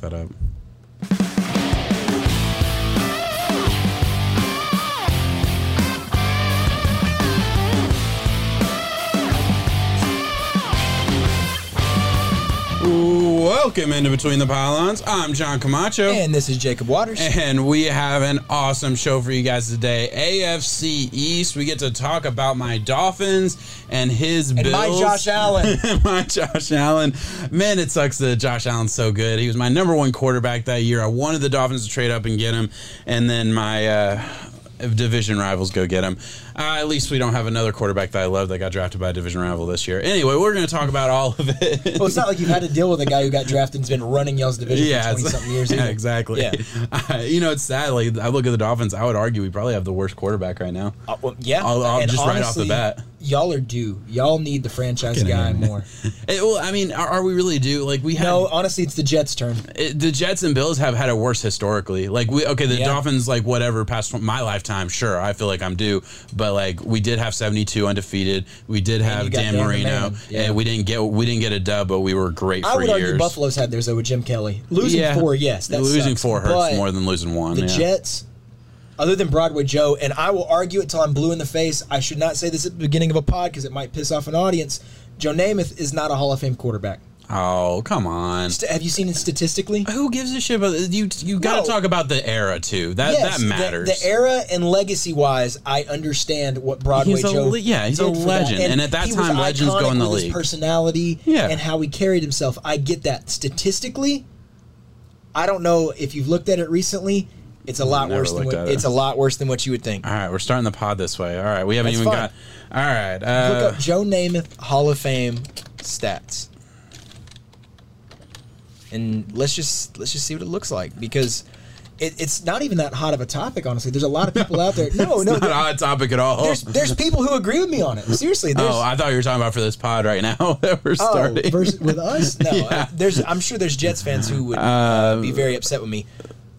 that up. Welcome into Between the Pylons. I'm John Camacho. And this is Jacob Waters. And we have an awesome show for you guys today. AFC East. We get to talk about my Dolphins and his and Bills. my Josh Allen. my Josh Allen. Man, it sucks that Josh Allen's so good. He was my number one quarterback that year. I wanted the Dolphins to trade up and get him. And then my uh, division rivals go get him. Uh, at least we don't have another quarterback that I love that got drafted by a division rival this year. Anyway, we're going to talk about all of it. well, it's not like you've had to deal with a guy who got drafted and's been running y'all's division yeah, for 20 something years. Yeah, either. exactly. Yeah. Uh, you know, it's sad. Like I look at the Dolphins, I would argue we probably have the worst quarterback right now. Uh, well, yeah, I'll- I'll just right off the bat. Y'all are due. Y'all need the franchise guy more. Eh, well, I mean, are, are we really due? Like we have No, honestly, it's the Jets' turn. it, the Jets and Bills have had it worse historically. Like we okay, the Yeah. Dolphins like whatever past my lifetime, sure, I feel like I'm due, but like we did have 72 undefeated. We did have Dan Dan Marino, yeah. and we didn't get we didn't get a dub, but we were great I for would years. argue Buffalo's had theirs though with Jim Kelly. Losing Yeah. four, yes, that losing sucks, four hurts but more than losing one. The yeah. Jets, other than Broadway Joe, and I will argue it till I'm blue in the face. I should not say this at the beginning of a pod because it might piss off an audience. Joe Namath is not a Hall of Fame quarterback. Oh come on. St- Have you seen it statistically? Who gives a shit about you? You got to No. talk about the era too. That Yes, that matters. The, era and legacy wise, I understand what Broadway He's a Joe. yeah, he's a legend. And at that time, legends go in the league. His personality, Yeah. and how he carried himself. I get that. Statistically, I don't know if you've looked at it recently. It's a lot Never worse than what, it. it's a lot worse than what you would think. All right, we're starting the pod this way. All right, we haven't That's even fine. got. All right, Look uh, up Joe Namath Hall of Fame stats, and let's just let's just see what it looks like because it, it's not even that hot of a topic. Honestly, there's a lot of people out there. No, no. not a hot topic at all. there's there's people who agree with me on it. Seriously, there's oh, I thought you were talking about for this pod right now that we're oh, starting. with us. No, Yeah. uh, there's I'm sure there's Jets fans who would uh, be very upset with me.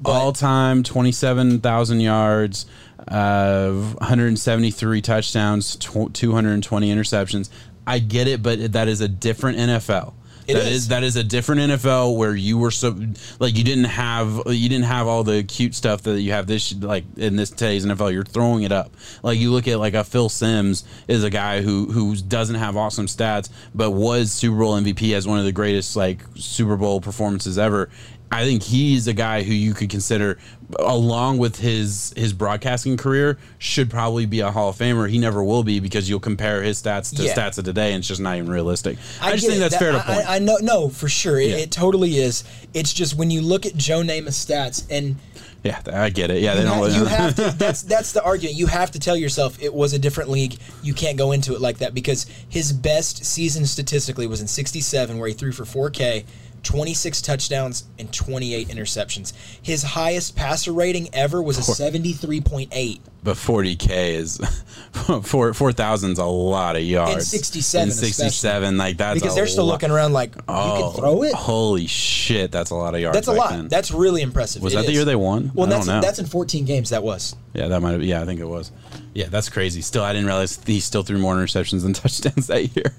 All time 27,000 yards, uh, 173 touchdowns, tw- 220 interceptions. I get it, but that is a different NFL. It That is. that is a different NFL where you were so like you didn't have you didn't have all the cute stuff that you have this like in this today's NFL. You're throwing it up. Like you look at like a Phil Simms is a guy who who doesn't have awesome stats but was Super Bowl MVP as one of the greatest like Super Bowl performances ever. I think he's a guy who you could consider, along with his his broadcasting career, should probably be a Hall of Famer. He never will be because you'll compare his stats to Yeah. stats of today, and it's just not even realistic. I, just think it. that's That- fair to I- point. I, I know, no, for sure, it, Yeah. it totally is. It's just when you look at Joe Namath's stats and yeah, I get it. Yeah, they don't. you have to that's that's the argument you have to tell yourself it was a different league you can't go into it like that because his best season statistically was in 67 where he threw for 4k 26 touchdowns and 28 interceptions his highest passer rating ever was a 73.8 but 40k is four four thousand's a lot of yards. And 67 And 67, like that's because a they're still lot. looking around like you Oh, can throw it Holy shit, that's a lot of yards. that's a back lot then. that's really impressive was It that the year they won? well I that's don't know. that's in 14 games that was Yeah, that might have. Yeah, I think it was. Yeah, that's crazy. Still, I didn't realize he still threw more interceptions than touchdowns that year.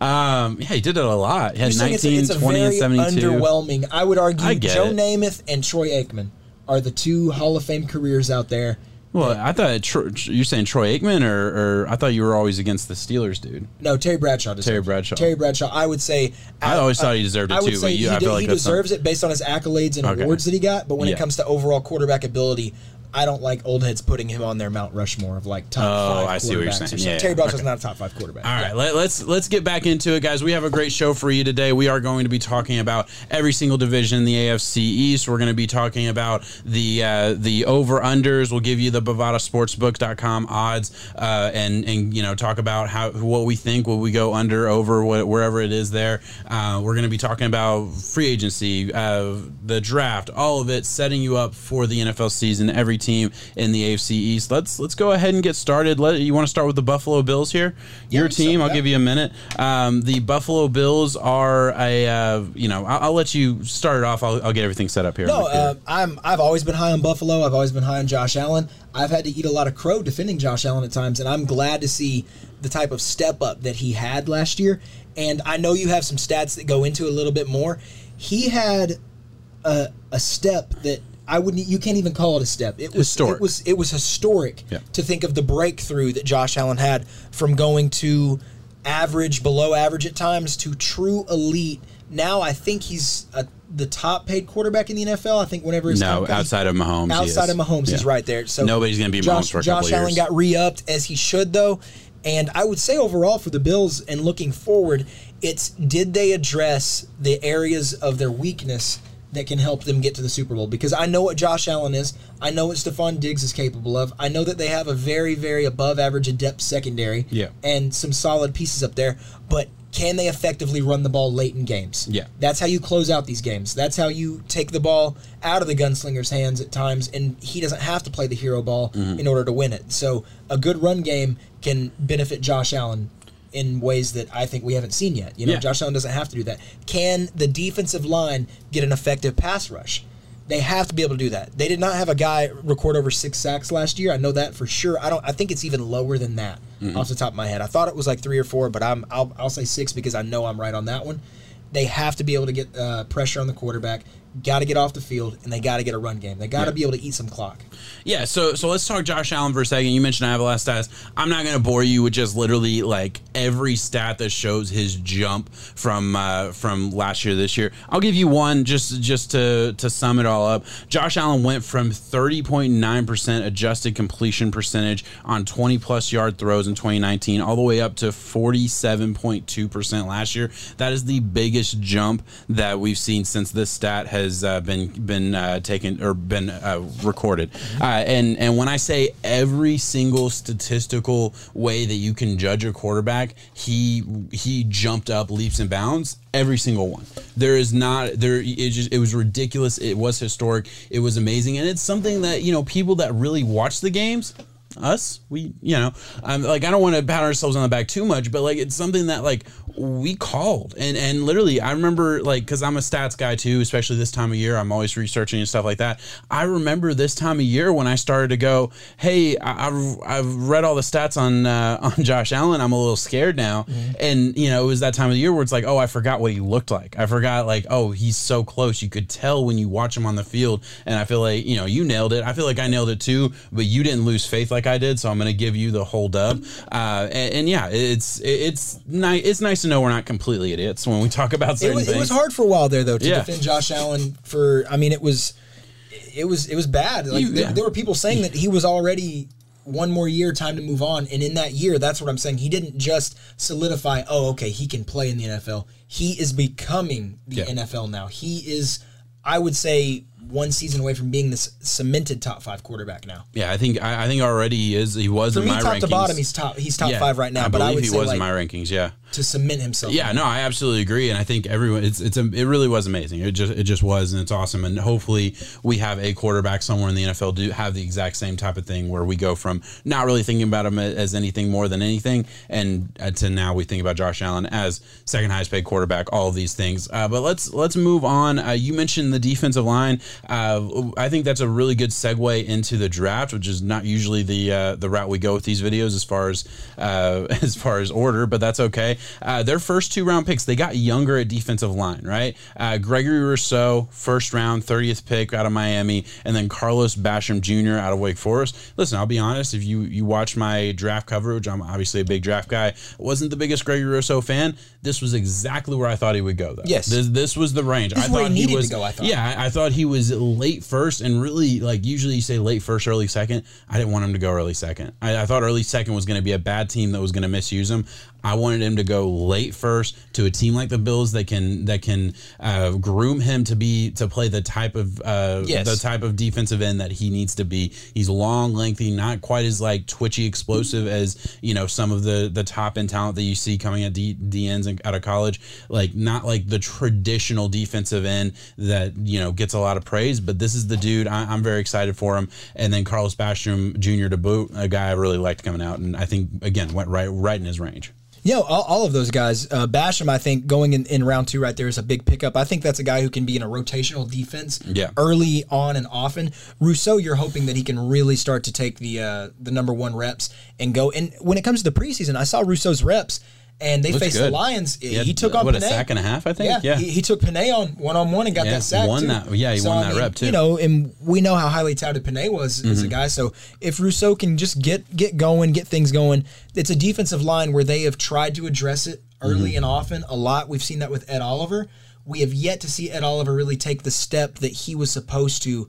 Um, yeah, he did it a lot. He had You're 19, it's a, it's a 20, and very 72. underwhelming. I would argue I get Joe it. Namath and Troy Aikman are the two Hall of Fame careers out there. Well, I thought you're saying Troy Aikman, or, or I thought you were always against the Steelers, dude. No, Terry Bradshaw Terry. Bradshaw. Terry Bradshaw. I would say. I always thought he deserved it I too, but you- he, I feel de- like he deserves it based on his accolades and Okay. awards that he got. But when Yeah. it comes to overall quarterback ability, I don't like old heads putting him on their Mount Rushmore of like top Oh, five. I see what you're saying. Yeah, Terry yeah. Bradshaw's Okay. not a top five quarterback. All right, Yeah. let, let's let's get back into it, guys. We have a great show for you today. We are going to be talking about every single division in the AFC East. We're going to be talking about the uh, the over unders. We'll give you the BovadaSportsbook.com odds uh, and and you know talk about how what we think. Will we go under over wh- wherever it is there? Uh, we're going to be talking about free agency, uh, the draft, all of it, setting you up for the NFL season. Every team in the AFC East. Let's let's go ahead and get started. Let you want to start with the Buffalo Bills here. Your so, team. I'll yeah. give you a minute. Um, the Buffalo Bills are a uh, you know I'll, I'll let you start it off. I'll, I'll get everything set up here. No, uh, I'm. I've always been high on Buffalo. I've always been high on Josh Allen. I've had to eat a lot of crow defending Josh Allen at times, and I'm glad to see the type of step up that he had last year. And I know you have some stats that go into a little bit more. He had a, a step that I wouldn't. You can't even call it a step. It was Historic. It was it was historic Yeah. to think of the breakthrough that Josh Allen had from going to average, below average at times, to true elite. Now I think he's a, the top paid quarterback in the NFL. I think whenever his No, outside of Mahomes. outside of Mahomes, he's right there. So Nobody's gonna be Josh, Mahomes for a Josh couple Allen years. got re-upped as he should though, and I would say overall for the Bills and looking forward, it's did they address the areas of their weakness that can help them get to the Super Bowl? Because I know what Josh Allen is, I know what Stefon Diggs is capable of, I know that they have a very very above average adept secondary, Yeah. and some solid pieces up there, but. Can they effectively run the ball late in games? Yeah. That's how you close out these games. That's how you take the ball out of the gunslinger's hands at times, and he doesn't have to play the hero ball Mm-hmm. in order to win it. So a good run game can benefit Josh Allen in ways that I think we haven't seen yet. You know, Yeah. Josh Allen doesn't have to do that. Can the defensive line get an effective pass rush? They have to be able to do that. They did not have a guy record over six sacks last year. I know that for sure. I don't. I think it's even lower than that Mm-hmm. off the top of my head. I thought it was like three or four, but I'm. I'll, I'll say six because I know I'm right on that one. They have to be able to get uh, pressure on the quarterback. Got to get off the field, and they got to get a run game. They got to Yeah. be able to eat some clock. Yeah, so so let's talk Josh Allen for a second. You mentioned I have a of stats. I'm not going to bore you with just literally like every stat that shows his jump from uh, from last year to this year. I'll give you one just just to to sum it all up. Josh Allen went from 30.9 percent adjusted completion percentage on 20 plus yard throws in 2019, all the way up to 47.2 percent last year. That is the biggest jump that we've seen since this stat has uh, been been uh, taken or been uh, recorded. Uh, and and when I say every single statistical way that you can judge a quarterback, he he jumped up leaps and bounds. Every single one. There is not there. It just it was ridiculous. It was historic. It was amazing, and it's something that you know people that really watch the games us we you know um, like i don't want to pat ourselves on the back too much but like it's something that like we called. And and literally i remember like because i'm a stats guy too especially this time of year. I'm always researching and stuff like that. I remember this time of year when i started to go hey I, i've i've read all the stats on uh, on josh allen. I'm a little scared now. And you know it was that time of the year where it's like oh i forgot what he looked like. I forgot like oh he's so close. You could tell when you watch him on the field. And i feel like you know you nailed it. I feel like i nailed it too but you didn't lose faith like I did, so I'm going to give you the whole dub. Uh, and, and yeah, it's it's nice. It's nice to know we're not completely idiots when we talk about It certain was, things. it was hard for a while there though to Yeah. defend Josh Allen for. I mean, it was it was it was bad. Like You- there, yeah. there were people saying that he was already one more year, time to move on. And in that year, that's what I'm saying. He didn't just solidify. Oh, okay, he can play in the NFL. He is becoming the Yeah. NFL now. He is, I would say, one season away from being this cemented top five quarterback now. Yeah, I think I, I think already he is. He was For in me, my top rankings. to bottom, he's top. He's top Yeah, five right now. I but I believe would he say was like, in my rankings. Yeah. to cement himself. Yeah, no, I absolutely agree, and I think everyone it's it's a, it really was amazing. It just it just was, and it's awesome. And hopefully, we have a quarterback somewhere in the NFL do have the exact same type of thing where we go from not really thinking about him as anything more than anything, and uh, to now we think about Josh Allen as second highest paid quarterback. All of these things, uh, but let's let's move on. Uh, you mentioned the defensive line. Uh, I think that's a really good segue into the draft, which is not usually the uh, the route we go with these videos as far as uh, as far as order, but that's okay. Uh, their first two round picks, they got younger at defensive line, right? Uh, Gregory Rousseau, first round, 30th pick out of Miami, and then Carlos Basham Jr. out of Wake Forest. Listen, I'll be honest, if you you watch my draft coverage, I'm obviously a big draft guy. wasn't the biggest Gregory Rousseau fan. This was exactly where I thought he would go, though. Yes. this, this was the range. This I thought he to was. go, I thought. Yeah, I, I thought he was late first, and really like usually you say late first, early second. I didn't want him to go early second. I, I thought early second was going to be a bad team that was going to misuse him. I wanted him to go late first to a team like the Bills that can that can uh, groom him to be to play the type of uh, Yes. the type of defensive end that he needs to be. He's long, lengthy, not quite as like twitchy, explosive as you know some of the the top end talent that you see coming at D, D ends and out of college. Like not like the traditional defensive end that you know gets a lot of praise, but this is the dude. I, I'm very excited for him. And then Carlos Basham Jr. to boot, a guy I really liked coming out, and I think again went right right in his range. Yeah, all, all of those guys. Uh, Basham, I think, going in, in round two right there is a big pickup. I think that's a guy who can be in a rotational defense Yeah. early on and often. Rousseau, you're hoping that he can really start to take the uh, the number one reps and go. And when it comes to the preseason, I saw Rousseau's reps, and they Looks faced the. Lions. He, had, took on what a sack and a half, I think. Yeah, Yeah, He, he took Penei on one on one and got Yeah, that sack. won too. that- yeah, he won that rep, too. You know, and we know how highly touted Penei was as Mm-hmm. a guy. So if Rousseau can just get get going, get things going, it's a defensive line where they have tried to address it early Mm-hmm. and often a lot. We've seen that with Ed Oliver. We have yet to see Ed Oliver really take the step that he was supposed to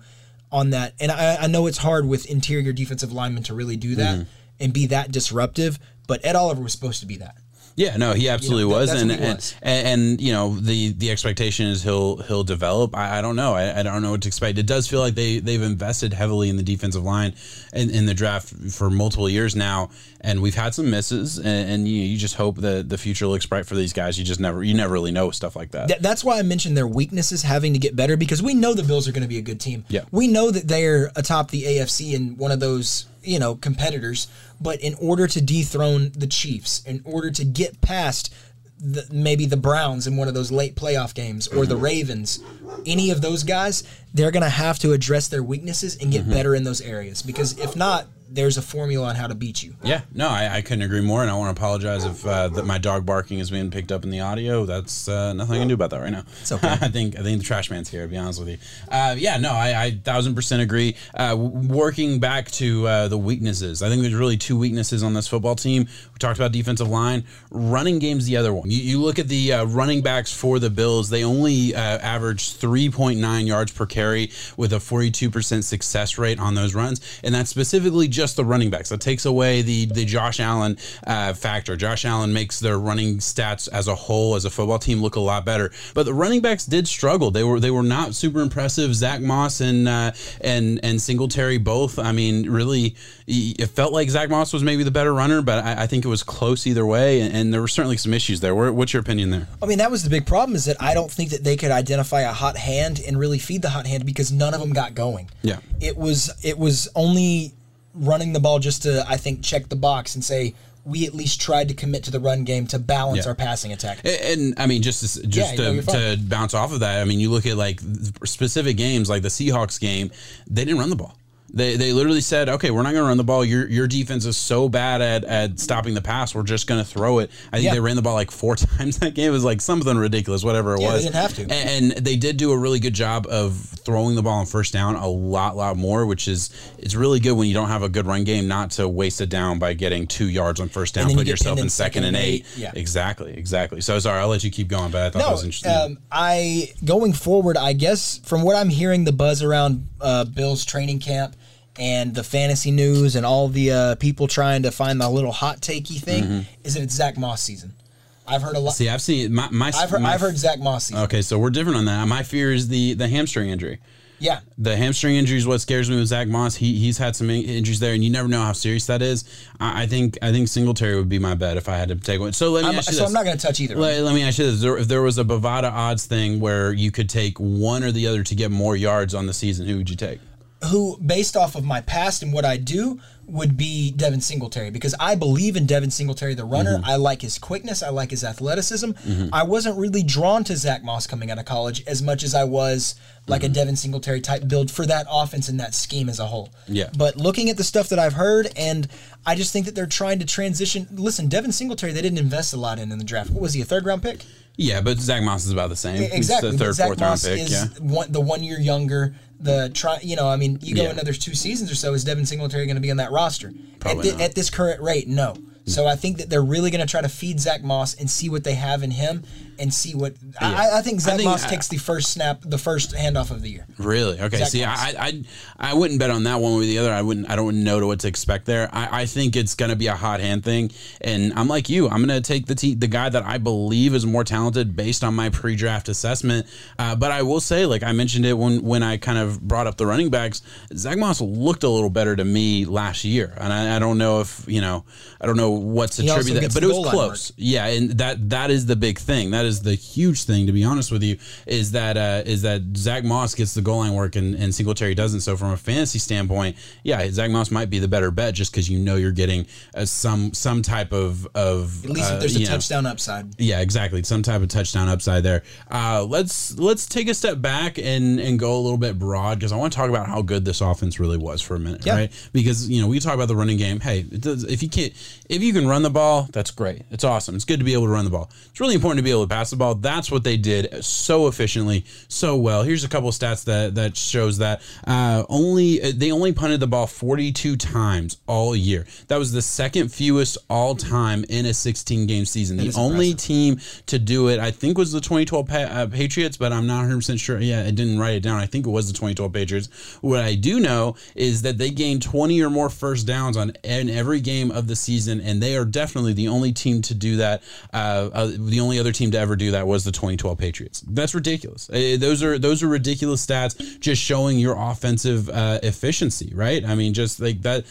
on that. And I, I know it's hard with interior defensive linemen to really do that Mm-hmm. and be that disruptive, but Ed Oliver was supposed to be that. Yeah, no, he absolutely You know, was, that's and, he and, was. and and you know the the expectation is he'll he'll develop. I, I don't know. I, I don't know what to expect. It does feel like they they've invested heavily in the defensive line in, in the draft for multiple years now, and we've had some misses, and, and you you just hope that the future looks bright for these guys. You just never you never really know stuff like that. Th- that's why I mentioned their weaknesses having to get better because we know the Bills are going to be a good team. Yeah. We know that they're atop the AFC and one of those, you know, competitors. But in order to dethrone the Chiefs, in order to get past the, maybe the Browns in one of those late playoff games or the mm-hmm. Ravens, any of those guys, they're going to have to address their weaknesses and get better in those areas because if not, there's a formula on how to beat you. Yeah, no, I, I couldn't agree more, and I want to apologize if uh, that my dog barking is being picked up in the audio. That's uh, nothing I can do about that right now. It's okay. I think I think the trash man's here. To be honest with you, uh, yeah, no, I, I thousand percent agree. Uh, working back to uh, the weaknesses, I think there's really two weaknesses on this football team. We talked about defensive line, running game's the other one. You, you look at the uh, running backs for the Bills; they only uh, average 3.9 yards per carry with a 42% success rate on those runs, and that's specifically just the running backs. That takes away the the Josh Allen uh, factor. Josh Allen makes their running stats as a whole as a football team look a lot better, but the running backs did struggle. They were they were not super impressive. Zach Moss and uh, and and Singletary both. I mean, really, it felt like Zach Moss was maybe the better runner, but I, I think it was close either way, and, and there were certainly some issues there. What's your opinion there? I mean, that was the big problem is that I don't think that they could identify a hot hand and really feed the hot hand because none of them got going. Yeah. It was it was only running the ball just to I think check the box and say we at least tried to commit to the run game to balance Yeah. our passing attack. And, and, I mean, just to, just Yeah, to, to bounce off of that, I mean, you look at like specific games, like the Seahawks game, they didn't run the ball. They, they literally said, okay, we're not going to run the ball. Your your defense is so bad at, at stopping the pass. We're just going to throw it. I think Yeah. they ran the ball like four times that game. It was like something ridiculous, whatever it Yeah, they didn't have to. And, and they did do a really good job of throwing the ball on first down a lot, lot more, which is it's really good when you don't have a good run game not to waste it down by getting two yards on first down, you put yourself in second and eight. Yeah. Exactly, exactly. So sorry, I'll let you keep going, but I thought that No, was interesting. um, I going forward. I guess from what I'm hearing, the buzz around uh, Bill's training camp and the fantasy news and all the uh, people trying to find the little hot takey thing Mm-hmm. is that it's Zach Moss season. I've heard a lot. See, I've seen my my. I've heard, my- I've heard Zach Moss season. Okay, so we're different on that. My fear is the the hamstring injury. Yeah, The hamstring injury is what scares me with Zach Moss. He he's had some in- injuries there, and you never know how serious that is. I, I think I think Singletary would be my bet if I had to take one. So let me I'm, ask you so this. I'm not going to touch either. let, let me ask you this: There- If there was a Bovada odds thing where you could take one or the other to get more yards on the season, who would you take? Who, based off of my past and what I do, would be Devin Singletary because I believe in Devin Singletary, the runner. Mm-hmm. I like his quickness. I like his athleticism. I wasn't really drawn to Zach Moss coming out of college as much as I was like Mm-hmm. a Devin Singletary type build for that offense and that scheme as a whole. Yeah. But looking at the stuff that I've heard, and I just think that they're trying to transition. Listen, Devin Singletary, they didn't invest a lot in in the draft. What was he, a third round pick? Yeah, but Zach Moss is about the same. He's Exactly. the third, Zach fourth Moss round pick. is Yeah. one, the one year younger. The try, you know, I mean, you go Yeah. another two seasons or so. Is Devin Singletary going to be on that roster at, not. at this current rate? No. So I think that they're really going to try to feed Zach Moss and see what they have in him and see what I, I think Zach think Moss I- takes the first snap, the first handoff of the year. Really? Okay. Zach See, Moss. I, I I wouldn't bet on that one way or the other. I wouldn't. I don't know what to expect there. I, I think it's going to be a hot hand thing, and I'm like you. I'm going to take the te- the guy that I believe is more talented based on my pre-draft assessment. Uh, but I will say, like I mentioned it when when I kind of brought up the running backs, Zach Moss looked a little better to me last year, and I, I don't know if you know. I don't know what's attributed, but it was close. Yeah, and that that is the big thing. That is the huge thing, to be honest with you, is that uh, is that Zach Moss gets the goal line work and, and Singletary doesn't. So from a fantasy standpoint, yeah, Zach Moss might be the better bet just because you know you're getting uh, some some type of of At least uh, if there's a know, touchdown upside. yeah, exactly. Some type of touchdown upside there. Uh, let's let's take a step back and and go a little bit broad because I want to talk about how good this offense really was for a minute, Yeah. right? Because you know we talk about the running game. Hey, it does, if you can't if you can run the ball, that's great. It's awesome. It's good to be able to run the ball. It's really important to be able to pass the ball. That's what they did so efficiently, so well. Here's a couple of stats that that shows that uh, only they only punted the ball 42 times all year. That was the second fewest all time in a 16 game season. The only team to do it, I think, was the 2012 pa- uh, Patriots, but I'm not 100 percent sure. Yeah, I didn't write it down. I think it was the 2012 Patriots. What I do know is that they gained 20 or more first downs on in every game of the season, and they are definitely the only team to do that. Uh, uh, the only other team to ever do that was the 2012 Patriots. That's ridiculous. Uh, those are those are ridiculous stats, just showing your offensive uh, efficiency, right? I mean, just like that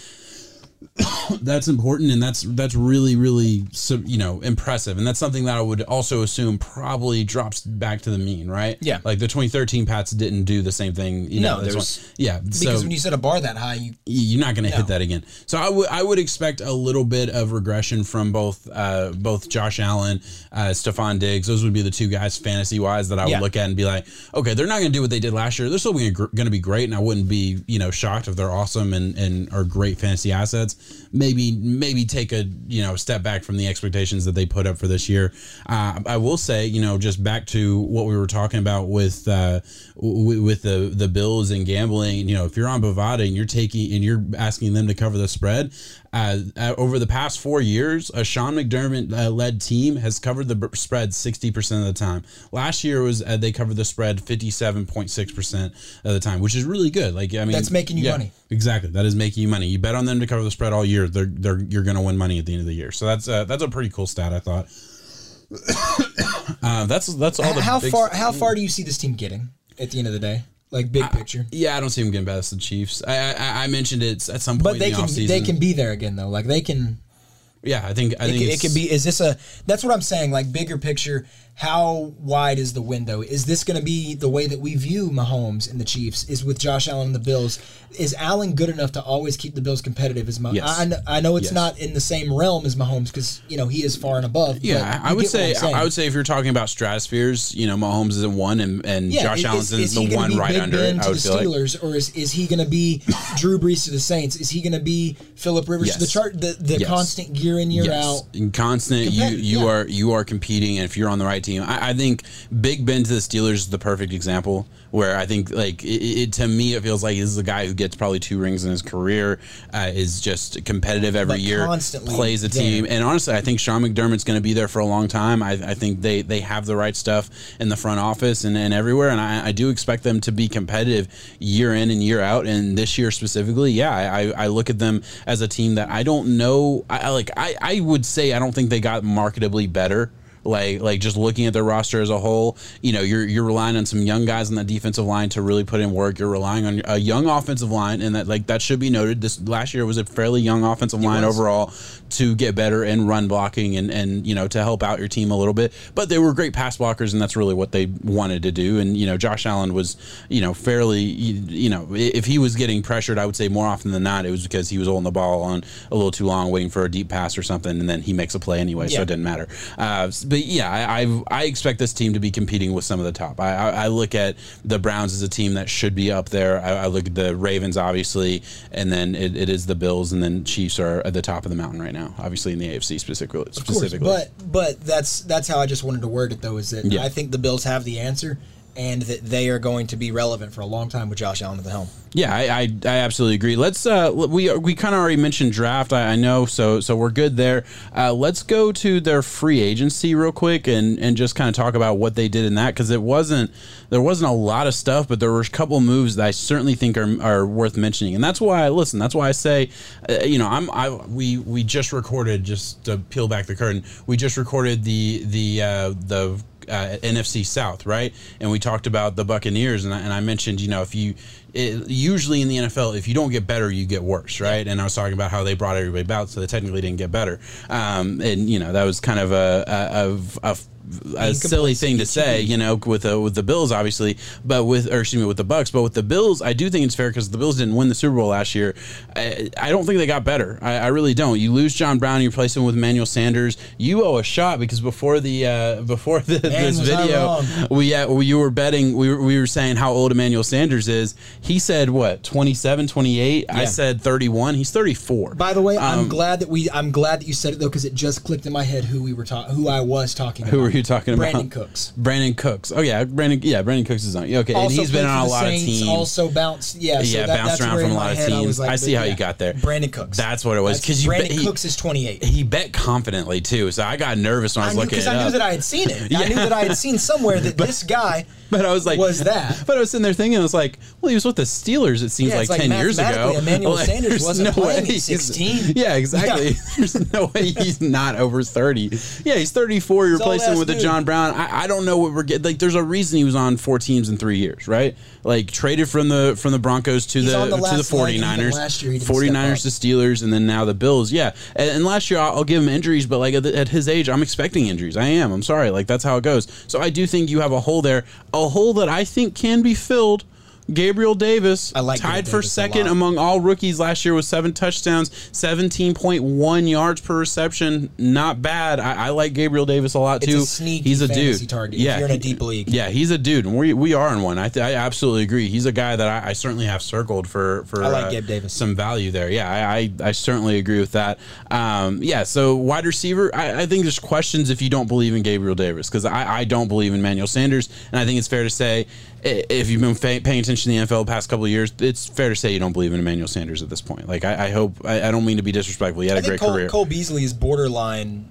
that's important and that's that's really really you know impressive and that's something that I would also assume probably drops back to the mean right Yeah. like the 2013 Pats didn't do the same thing you No, know that's there's- one- yeah Because so when you set a bar that high, you you're not going to No. hit that again. So I would I would expect a little bit of regression from both uh, both Josh Allen, uh, Stefon Diggs. Those would be the two guys fantasy wise that I would Yeah. look at and be like, okay, they're not going to do what they did last year. They're still going to be great, and I wouldn't be you know shocked if they're awesome and and are great fantasy assets. Maybe maybe take a you know step back from the expectations that they put up for this year. Uh, I will say you know just back to what we were talking about with uh, w- with the the Bills and gambling. You know if you're on Bovada and you're taking and you're asking them to cover the spread. Uh, uh, over the past four years, a Sean McDermott uh, led team has covered the spread 60% of the time. Last year was uh, they covered the spread 57.6% of the time, which is really good. Like I mean, That's making you money. Exactly, that is making you money. You bet on them to cover the spread all year. They're they're you're going to win money at the end of the year. So that's uh, that's a pretty cool stat. I thought. uh, that's that's all the how far how far do you see this team getting at the end of the day? Like big picture. Yeah, I don't see them getting past the Chiefs. I I, I mentioned it at some point But they the can offseason. they can be there again though. Like they can Yeah, I think I it, think it could be is this a that's what I'm saying like bigger picture how wide is the window is this going to be the way that we view Mahomes and the Chiefs is with Josh Allen and the Bills is Allen good enough to always keep the Bills competitive as Mahomes Yes. I, I know it's Yes. not in the same realm as Mahomes cuz you know he is far and above Yeah, I would say. I would say if you're talking about stratospheres, you know, Mahomes is in one and, and Yeah, Josh Allen is, is the one right Big under Ben it. I to would the feel like. Steelers, or is, is he going to be Drew Brees to the Saints? Is he going to be Philip Rivers to the chart? The the Yes. constant year in year Yes, out. and constant. You you yeah. are you are competing, and if you're on the right team, I, I think Big Ben to the Steelers is the perfect example. Where I think like it, it to me, it feels like this is a guy who gets probably two rings in his career, uh, is just competitive every But year, constantly plays a there. team, and honestly, I think Sean McDermott's going to be there for a long time. I, I think they they have the right stuff in the front office and, and everywhere, and I, I do expect them to be competitive year in and year out. And this year specifically, yeah, I, I look at them as a team that I don't know. I I like I, I would say I don't think they got marketably better. Like like just looking at their roster as a whole, you know, you're you're relying on some young guys on the defensive line to really put in work. You're relying on a young offensive line, and that like that should be noted. This last year was a fairly young offensive line was. overall to get better in run blocking and and you know to help out your team a little bit. But they were great pass blockers, and that's really what they wanted to do. And you know, Josh Allen was you know fairly you, you know if he was getting pressured, I would say more often than not it was because he was holding the ball on a little too long, waiting for a deep pass or something, and then he makes a play anyway, so it didn't matter. Uh, but yeah, I, I I expect this team to be competing with some of the top. I, I, I look at the Browns as a team that should be up there. I, I look at the Ravens, obviously, and then it, it is the Bills, and then Chiefs are at the top of the mountain right now, obviously in the AFC specifically. Of course, specifically. but but that's that's how I just wanted to word it though. Is that Yeah. I think the Bills have the answer, and that they are going to be relevant for a long time with Josh Allen at the helm. Yeah, I, I, I absolutely agree. Let's uh, we we kind of already mentioned draft. I, I know, so so we're good there. Uh, let's go to their free agency real quick and and just kind of talk about what they did in that because it wasn't there wasn't a lot of stuff, but there were a couple moves that I certainly think are, are worth mentioning, and that's why I listen. That's why I say, uh, you know, I'm I we we just recorded just to peel back the curtain. We just recorded the the uh, the uh, NFC South, right? And we talked about the Buccaneers, and I, and I mentioned, you know, if you it, usually in the NFL, if you don't get better, you get worse, right? And I was talking about how they brought everybody back, so they technically didn't get better. Um, and you know, that was kind of a, a, a, a a silly thing to say, you know, with the with the Bills, obviously, but with or excuse me, with the Bucks, but with the Bills, I do think it's fair because the Bills didn't win the Super Bowl last year. I, I don't think they got better. I, I, really don't. You lose John Brown, you replace him with Emmanuel Sanders. You owe a shot because before the uh, before the, this video, we uh, you were betting. We were, we were saying how old Emmanuel Sanders is. He said what 27, 28. Yeah. I said thirty one. He's thirty four. By the way, um, I'm glad that we. I'm glad that you said it though because it just clicked in my head who we were talking, who I was talking. Who were you talking about? Brandin Cooks. Brandin Cooks. Oh yeah, Brandin. Yeah, Brandin Cooks is on. Okay, also and he's been on a lot Saints, of teams. Also bounced. Yeah, so yeah, that, bounced around from a lot of teams. I, like, I see how yeah. you got there. Brandin Cooks. That's what it was because Brandin he, Cooks is 28. He bet confidently too, so I got nervous when I was I looking because I knew up. that I had seen it. yeah. I knew that I had seen somewhere that but, this guy. But I was like, was that? But I was sitting there thinking, I was like, well, he was with the Steelers. It seems yeah, like, like ten years ago. Emmanuel like, Sanders wasn't no playing way. 16. Yeah, exactly. There's no way he's not over 30. Yeah, he's 34. You're replacing with a John Brown. I, I don't know what we're getting. Like, there's a reason he was on four teams in three years, right? Like, traded from the from the Broncos to the, the to the 49ers. Last year 49ers to Steelers, and then now the Bills. Yeah, and, and last year I'll, I'll, give him injuries, but like at, at his age, I'm expecting injuries. I am. I'm sorry. Like that's how it goes. So I do think you have a hole there, a hole that I think can be filled Gabriel Davis I like tied for second among all rookies last year with seven touchdowns, 17.1 yards per reception. Not bad. I, I like Gabriel Davis a lot too. A he's a dude. Target yeah, you're in a deep league. Yeah, he's a dude, and we, we are in one. I, th- I absolutely agree. He's a guy that I, I certainly have circled for for I like uh, Gabe Davis. some value there. Yeah, I, I, I certainly agree with that. Um, yeah, so wide receiver, I, I, think there's questions if you don't believe in Gabriel Davis because I, I don't believe in Manuel Sanders, and I think it's fair to say if you've been paying attention to the NFL the past couple of years, it's fair to say you don't believe in Emmanuel Sanders at this point. Like I, I hope I, I, don't mean to be disrespectful. He had I a great Cole, career. Cole Beasley is borderline,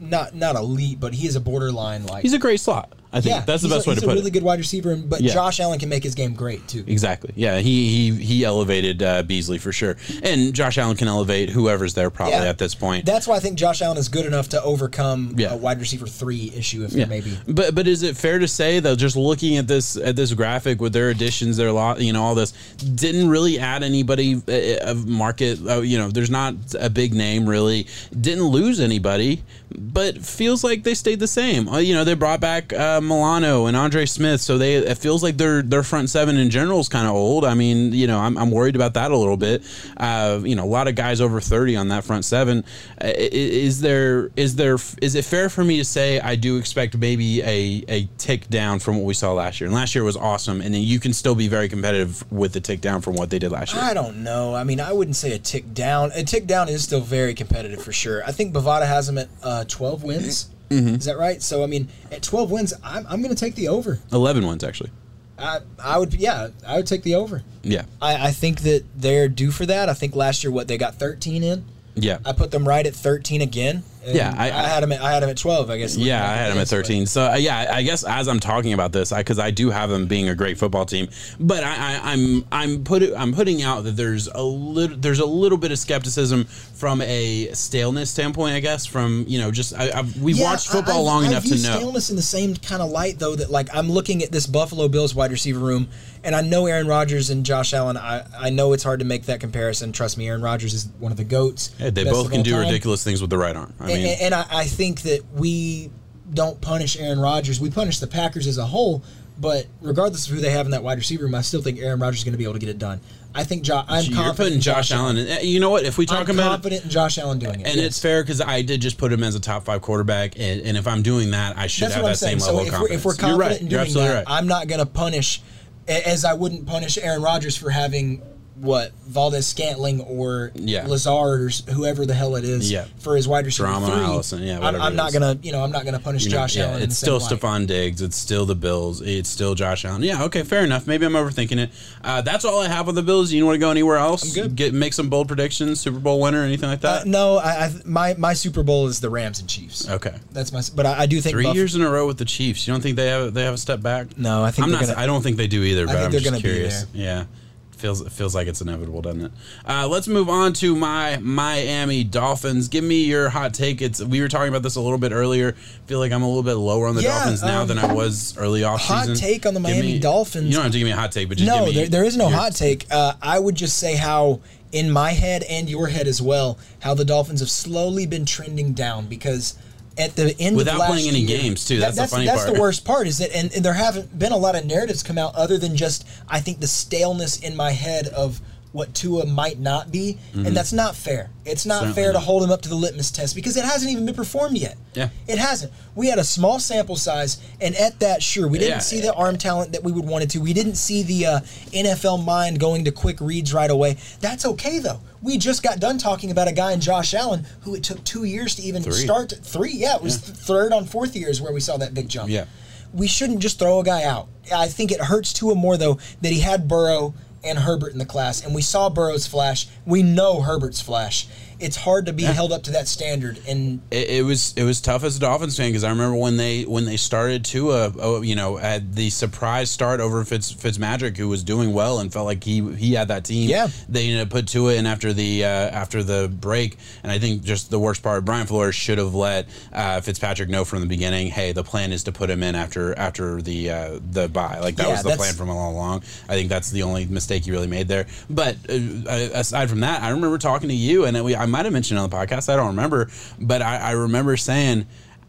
not not elite, but he is a borderline like. He's a great slot. I think yeah, that's the best a, way to put it. He's a really good wide receiver, but yeah. Josh Allen can make his game great too. Exactly. Yeah, he he he elevated uh, Beasley for sure, and Josh Allen can elevate whoever's there probably yeah. at this point. That's why I think Josh Allen is good enough to overcome a wide receiver three issue if yeah. maybe. But but is it fair to say though, just looking at this at this graphic with their additions, their lot, you know, all this didn't really add anybody uh, of market. Uh, you know, there's not a big name really. Didn't lose anybody, but feels like they stayed the same. Uh, you know, they brought back uh, Milano and. Andre Smith. So they it feels like their their front seven in general is kind of old. I mean, you know, I'm, I'm worried about that a little bit. Uh, you know, a lot of guys over 30 on that front seven. Uh, is there is there is it fair for me to say I do expect maybe a a tick down from what we saw last year? And last year was awesome, and then you can still be very competitive with the tick down from what they did last year. I don't know. I mean, I wouldn't say a tick down. A tick down is still very competitive for sure. I think Bovada has them at uh, 12 wins. Mm-hmm. Is that right? So I mean, at 12 wins, I'm, I'm going to take the over. 11 wins actually. I, I would yeah I would take the over. Yeah. I, I think that they're due for that. I think last year what they got 13 in. Yeah. I put them right at 13 again. yeah, I, I, had him. At, I had him at 12. I guess. Yeah, I had him at 13. So uh, yeah, I guess as I'm talking about this, because I, I, do have them being a great football team, but I, I'm I'm put I'm putting out that there's a little there's a little bit of skepticism from a staleness standpoint. I guess from you know just I, we've yeah, watched football I've, long I've enough to know staleness in the same kind of light though that like I'm looking at this Buffalo Bills wide receiver room and I know Aaron Rodgers and Josh Allen. I, I know it's hard to make that comparison. Trust me, Aaron Rodgers is one of the goats. They both can do time. ridiculous things with the right arm. I and, mean, and I, I think that we don't punish Aaron Rodgers. We punish the Packers as a whole. But regardless of who they have in that wide receiver room, I still think Aaron Rodgers is going to be able to get it done. I think jo- I'm You're confident Josh, Josh Allen. In, eh, you know what? If we talk I'm about confident in Josh Allen doing it, and yes. it's fair because I did just put him as a top five quarterback, and, and if I'm doing that, I should That's have that same level so of confidence. We're, if we're confident You're right. in doing You're that, right. I'm not going to punish, as I wouldn't punish Aaron Rodgers for having what Valdes-Scantling or yeah. Lazard or whoever the hell it is yeah. for his wide receiver Drama three. Allison, yeah, I'm, I'm not gonna, you know, I'm not gonna punish Josh yeah, Allen. It's still Stefon Diggs. It's still the Bills. It's still Josh Allen. Yeah, okay, fair enough. Maybe I'm overthinking it. Uh, that's all I have on the Bills. You want to go anywhere else? I'm good. Get make some bold predictions. Super Bowl winner, anything like that? Uh, no, I, I, my my Super Bowl is the Rams and Chiefs. Okay, that's my. But I, I do think three Buff- years in a row with the Chiefs. You don't think they have they have a step back? No, I think I'm not. Gonna, I don't think they do either. But I think I'm just curious. Yeah feels it feels like it's inevitable, doesn't it? Uh, let's move on to my Miami Dolphins. Give me your hot take. It's we were talking about this a little bit earlier. feel like I'm a little bit lower on the yeah, Dolphins now um, than I was early off hot season. Hot take on the Miami me, Dolphins. You don't have to give me a hot take, but just no, there, there is no your, hot take. Uh, I would just say how in my head and your head as well, how the Dolphins have slowly been trending down because at the end Without playing any year- games, too. That's the that's funny that's part. the worst part is that, and, and there haven't been a lot of narratives come out other than just I think the staleness in my head of what Tua might not be, and that's not fair. It's not Mm-hmm. Certainly fair to not. hold him up to the litmus test because it hasn't even been performed yet. Yeah. it hasn't. We had a small sample size, and at that, sure, we didn't Yeah. see the arm talent that we would wanted to. We didn't see the uh, NFL mind going to quick reads right away. That's okay though. We just got done talking about a guy in Josh Allen who it took two years to even Three. start. To, three, yeah, it was th- third on fourth years where we saw that big jump. Yeah. we shouldn't just throw a guy out. I think it hurts Tua more though that he had Burrow and Herbert in the class, and we saw Burrow's flash. We know Herbert's flash. It's hard to be held up to that standard, and it, it was it was tough as a Dolphins fan because I remember when they when they started Tua, oh, you know, at the surprise start over Fitz Fitzmagic, who was doing well and felt like he he had that team. Yeah. they ended up put Tua in after the uh, after the break, and I think just the worst part, Brian Flores should have let uh, Fitzpatrick know from the beginning, hey, the plan is to put him in after after the uh, the bye. Like that Yeah, was the plan from all along. I think that's the only mistake he really made there. But uh, aside from that, I remember talking to you, and we I might have mentioned on the podcast. I don't remember, but I, I remember saying.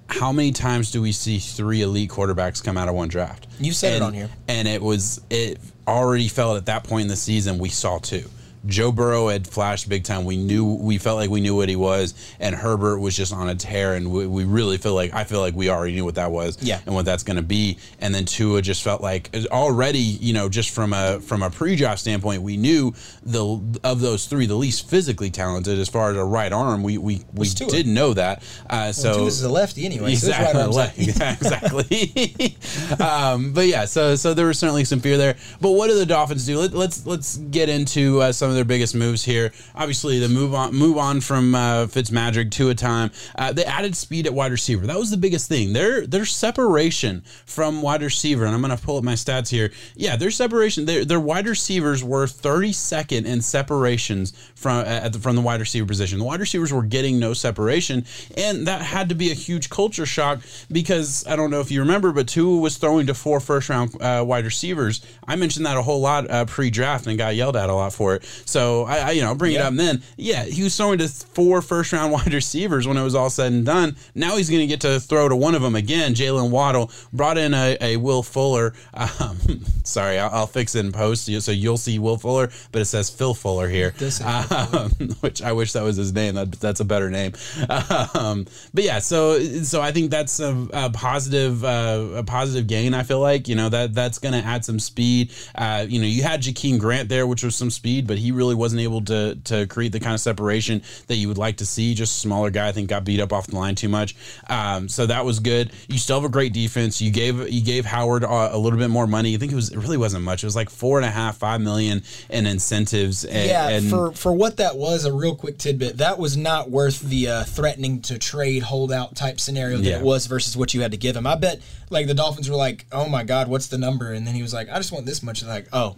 How many times do we see three elite quarterbacks come out of one draft? You said it on here. and it was it already felt at that point in the season we saw two. Joe Burrow had flashed big time. We knew we felt like we knew what he was, and Herbert was just on a tear. And we, we really feel like I feel like we already knew what that was, Yeah. and what that's going to be. And then Tua just felt like already, you know, just from a from a pre-draft standpoint, we knew the of those three, the least physically talented as far as a right arm. We we, we did know that. Uh, so Tua's a lefty anyway. So right Exactly. like- up. yeah, exactly. um, but yeah, so so there was certainly some fear there. But what do the Dolphins do? Let, let's let's get into uh, some of their biggest moves here. Obviously, the move on move on from uh, Fitzmagic to a time. Uh, they added speed at wide receiver. That was the biggest thing. Their their separation from wide receiver, and I'm going to pull up my stats here. Yeah, their separation. Their, their wide receivers were 32nd in separations from at the, from the wide receiver position. The wide receivers were getting no separation, and that had to be a huge culture shock because I don't know if you remember, but Tua was throwing to four first round uh, wide receivers. I mentioned that a whole lot uh, pre draft and got yelled at a lot for it. So I, I you know bring it Yeah. up then. Yeah, he was throwing to four first round wide receivers when it was all said and done. Now he's going to get to throw to one of them again. Jaylen Waddle brought in a, a Will Fuller. Um, sorry, I'll, I'll fix it in post so you'll see Will Fuller, but it says Phil Fuller here, um, which I wish that was his name. That, that's a better name. Um, but yeah, so so I think that's a, a positive uh, a positive gain. I feel like you know that that's going to add some speed. Uh, you know, you had Jakeem Grant there, which was some speed, but he really wasn't able to to create the kind of separation that you would like to see. Just a smaller guy, I think, got beat up off the line too much. Um, so that was good. You still have a great defense. You gave you gave Howard a, a little bit more money. I think it was it really wasn't much. It was like four and a half, five million in incentives. And, Yeah, and for for what that was, a real quick tidbit. That was not worth the uh, threatening to trade holdout type scenario that Yeah. it was versus what you had to give him. I bet like the Dolphins were like, "Oh my God, what's the number?" And then he was like, "I just want this much." Like, oh,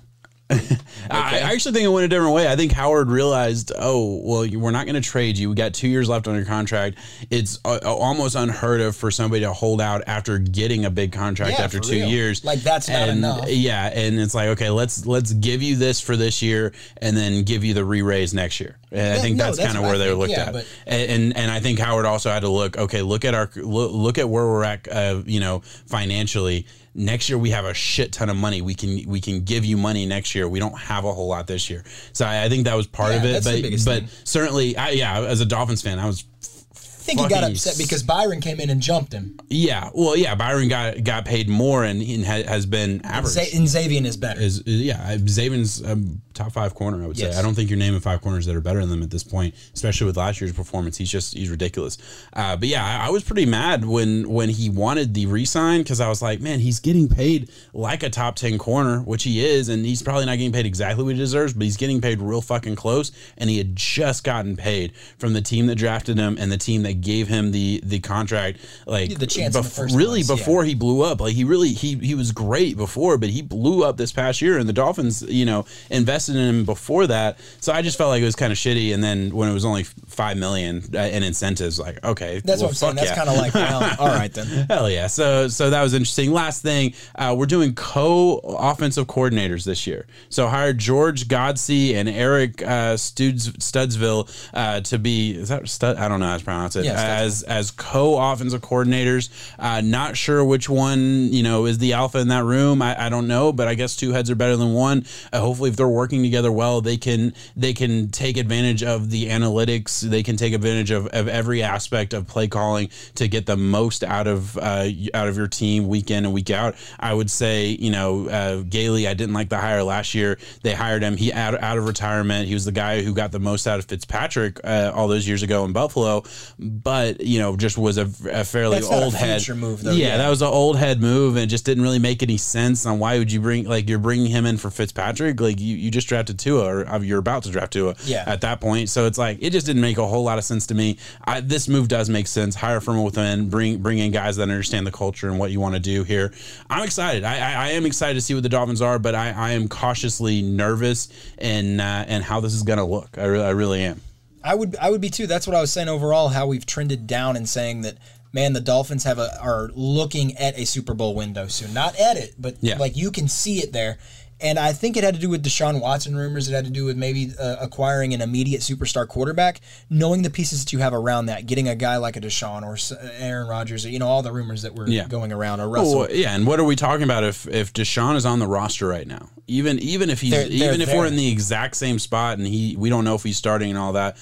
I, I actually think it went a different way. I think Howard realized, oh, well, you- we're not going to trade you. We got two years left on your contract. It's uh, almost unheard of for somebody to hold out after getting a big contract Yeah, after two real. years. Like, that's not And, enough. Yeah, and it's like, okay, let's let's give you this for this year, and then give you the re-raise next year. And I think no, that's, that's kind of where I they think, looked yeah, at. And, and and I think Howard also had to look. Okay, look at our look, look at where we're at. Uh, you know, financially. Next year we have a shit ton of money. We can we can give you money next year. We don't have a whole lot this year. So I, I think that was part Yeah, of it. But but thing. certainly, I, yeah, as a Dolphins fan, I was I think he got upset because Byron came in and jumped him. yeah. Well, yeah. Byron got got paid more and, and ha- has been average. And Xavien is better. is yeah, Xavien's um, top five corner. I would Yes. say. I don't think you're naming five corners that are better than them at this point, especially with last year's performance. He's just he's ridiculous. Uh, but yeah, I, I was pretty mad when when he wanted the resign because I was like, man, he's getting paid like a top ten corner, which he is, and he's probably not getting paid exactly what he deserves, but he's getting paid real fucking close. And he had just gotten paid from the team that drafted him and the team that gave him the the contract. Like The chance in the really place, yeah. before he blew up. Like he really he he was great before, but he blew up this past year, and the Dolphins, you know, invested in him before that. So I just felt like it was kind of shitty. And then when it was only five million uh, in incentives, like okay, That's well, what I'm saying. That's yeah. kind of like, well, all right then. Hell yeah! So so that was interesting. Last thing, uh, we're doing co-offensive coordinators this year. So hired George Godsey and Eric uh, Studs, Studesville uh, to be is that Stud? I don't know how to pronounce it. Yes, as as co offensive coordinators. Uh, not sure which one you know is the alpha in that room. I, I don't know, but I guess two heads are better than one. Uh, hopefully, if they're working together well, they can they can take advantage of the analytics. They can take advantage of, of every aspect of play calling to get the most out of uh, out of your team week in and week out. I would say you know uh, Gailey. I didn't like the hire last year. They hired him. He out out of retirement. He was the guy who got the most out of Fitzpatrick uh, all those years ago in Buffalo, but you know just was a, a fairly That's not a old head move, though, Yeah, yeah. that was an old head move, and it just didn't really make any sense on why would you bring like you're bringing him in for Fitzpatrick? Like you, you just drafted Tua, or uh, you're about to draft Tua Yeah. at that point. So it's like it just didn't make a whole lot of sense to me. I, this move does make sense. Hire from within, bring bring in guys that understand the culture and what you want to do here. I'm excited. I, I, I am excited to see what the Dolphins are, but I, I am cautiously nervous in uh, and how this is going to look. I, re- I really am. I would I would be too. That's what I was saying overall. How we've trended down and saying that man, the Dolphins have a are looking at a Super Bowl window soon. Not at it, but Yeah. like you can see it there. And I think it had to do with Deshaun Watson rumors. It had to do with maybe uh, acquiring an immediate superstar quarterback, knowing the pieces that you have around that, getting a guy like a Deshaun or Aaron Rodgers, you know, all the rumors that were Yeah. going around, or Russell. Yeah, and what are we talking about if if Deshaun is on the roster right now? Even even if he's They're- they're even if we're in the exact same spot and he we don't know if he's starting and all that.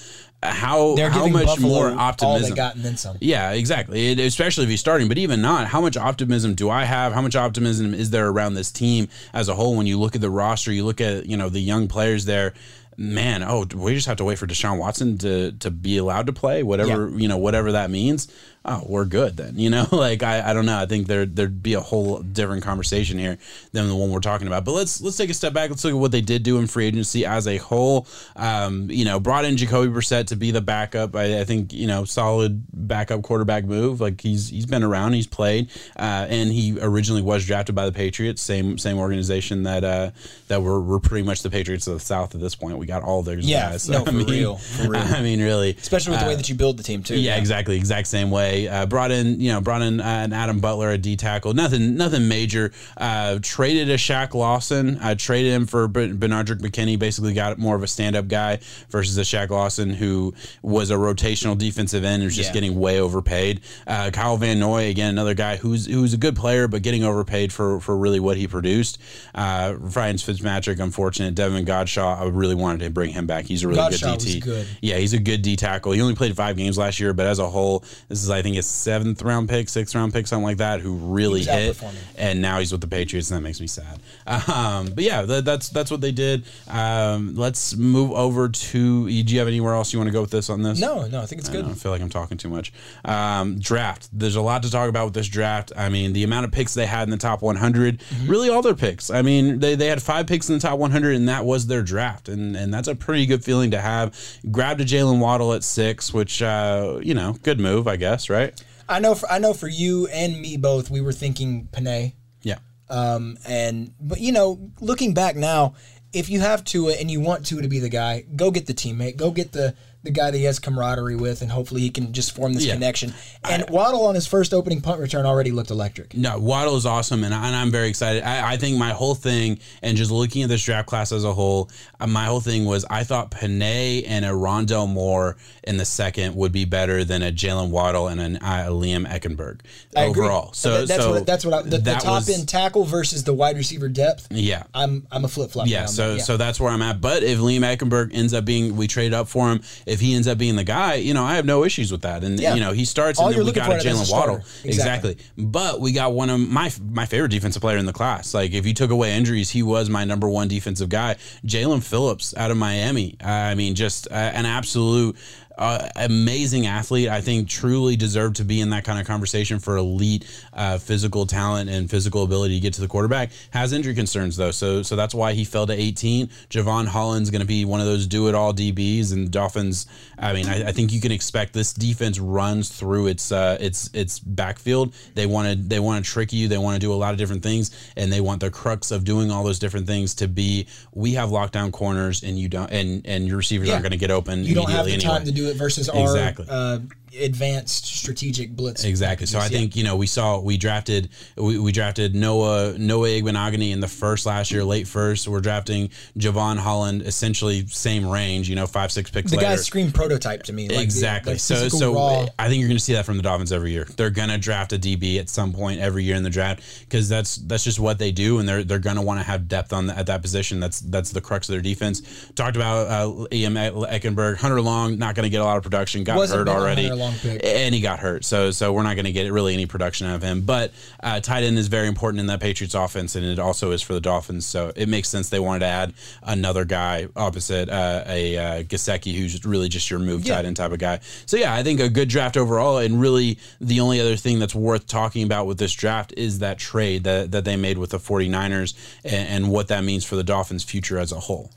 How They're how much Buffalo more all optimism? they got and then some. Yeah, exactly. It, especially if he's starting, but even not, how much optimism do I have? How much optimism is there around this team as a whole? When you look at the roster, you look at you know the young players there. Man, oh, we just have to wait for Deshaun Watson to to be allowed to play, whatever you know, whatever that means. Oh, we're good then. You know, like I, I don't know. I think there there'd be a whole different conversation here than the one we're talking about. But let's let's take a step back. Let's look at what they did do in free agency as a whole. Um, you know, brought in Jacoby Brissett to be the backup. I, I think you know, solid backup quarterback move. Like he's he's been around, he's played, uh, and he originally was drafted by the Patriots, same same organization that uh, that were were pretty much the Patriots of the South at this point. We got all those Yeah, guys. no, I mean, real, for real. I mean, really, Especially with the way that you build the team too. yeah, exactly, exact same way. Uh, brought in, you know, brought in uh, an Adam Butler, a D tackle. Nothing, nothing major. Uh, traded a Shaq Lawson. I traded him for Ben- Benardrick McKinney. Basically, got more of a stand up guy versus a Shaq Lawson who was a rotational defensive end and was just Yeah. getting way overpaid. Uh, Kyle Van Noy, again, another guy who's who's a good player but getting overpaid for for really what he produced. Uh, Ryan Fitzmagic, unfortunate. Devin Godchaux, I really wanted to bring him back. He's a really Godchaux good DT. good. Yeah, he's a good D tackle. He only played five games last year, but as a whole, this is I think his seventh round pick, sixth round pick, something like that. Who really hit, and now he's with the Patriots, and that makes me sad. Um, but yeah, that, that's that's what they did. Um, let's move over to. Do you have anywhere else you want to go with this on this? No, no, I think it's good. I good. don't know, I feel like I'm talking too much. Um, draft. There's a lot to talk about with this draft. I mean, the amount of picks they had in the top 100, Mm-hmm. really all their picks. I mean, they, they had five picks in the top 100, and that was their draft. And, and that's a pretty good feeling to have. Grabbed a Jaylen Waddle at six, which, uh, you know, good move, I guess, right? I know. For, I know for you and me both, we were thinking Penei. Yeah. Um, and but you know, looking back now, if you have Tua and you want Tua to be the guy, go get the teammate, go get the the guy that he has camaraderie with, and hopefully he can just form this Yeah. connection. And Waddle on his first opening punt return already looked electric. No, Waddle is awesome, and, I, and I'm very excited. I, I think my whole thing, and just looking at this draft class as a whole, uh, my whole thing was I thought Penei and a Rondale Moore in the second would be better than a Jaylen Waddle and an, uh, Liam Eichenberg I overall. So That- that's so what that's what I, the, the top was- end tackle versus the wide receiver depth. Yeah. I'm I'm a flip flop. Yeah, so so that's where I'm at. But if Liam Eichenberg ends up being, we trade up for him. If he ends up being the guy, you know, I have no issues with that. And Yeah. you know, he starts, All and then we got a for in him is a Jaylen Waddle, exactly. Exactly. But we got one of my my favorite defensive player in the class. Like if you took away injuries, he was my number one defensive guy. Jaelan Phillips out of Miami. I mean, just uh, an absolute. Uh, amazing athlete. I think truly deserved to be in that kind of conversation for elite uh, physical talent and physical ability to get to the quarterback. Has injury concerns though, so so that's why he fell to 18. Jevon Holland's going to be one of those do it all DBs, and Dolphins. I mean, I, I think you can expect this defense runs through its uh, its its backfield. They want to they want to trick you. They want to do a lot of different things, and they want the crux of doing all those different things to be. We have lockdown corners, and you don't, and and your receivers Yeah. aren't going to get open you don't have the time to do it versus Exactly. our uh, advanced strategic blitz. Exactly. So I Yeah. think you know we saw we drafted we, we drafted Noah Noah Igbinoghene in the first last year, late first. We're drafting Jevon Holland, essentially same range. You know, five six picks the later. guys scream prototype to me. Like exactly. the so so raw- I think you're going to see that from the Dolphins every year. They're going to draft a DB at some point every year in the draft because that's that's just what they do, and they're they're going to want to have depth on the, at that position. That's that's the crux of their defense. Talked about uh, Ian Eichenberg, Hunter Long, not going to get a lot of production. Got Wasn't hurt already, Long pick. and he got hurt. So so we're not going to get really any production out of him. But uh, tight end is very important in that Patriots offense, and it also is for the Dolphins. So it makes sense they wanted to add another guy opposite uh, a uh, Gesicki, who's really just your move Yeah. tight end type of guy. So yeah, I think a good draft overall. And really, the only other thing that's worth talking about with this draft is that trade that, that they made with the 49ers and, and what that means for the Dolphins' future as a whole.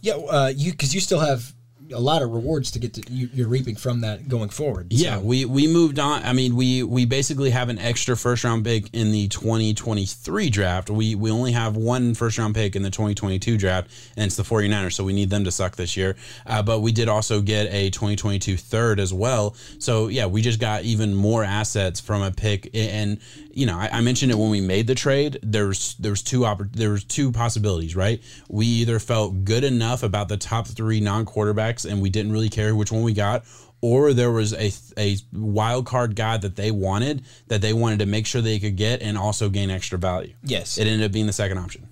yeah, uh, you because you still have a lot of rewards to get to you, you're reaping from that going forward. Yeah, we we moved on. I mean, we we basically have an extra first round pick in the 2023 draft. We we only have one first round pick in the 2022 draft, and it's the 49ers. So we need them to suck this year. Uh, but we did also get a 2022 third as well. So yeah, we just got even more assets from a pick. And you know, I, I mentioned it when we made the trade. There's there's two oppor- there was two possibilities, right? We either felt good enough about the top three non quarterbacks, and we didn't really care which one we got or there was a a wild card guy that they wanted that they wanted to make sure they could get and also gain extra value. Yes. It ended up being the second option.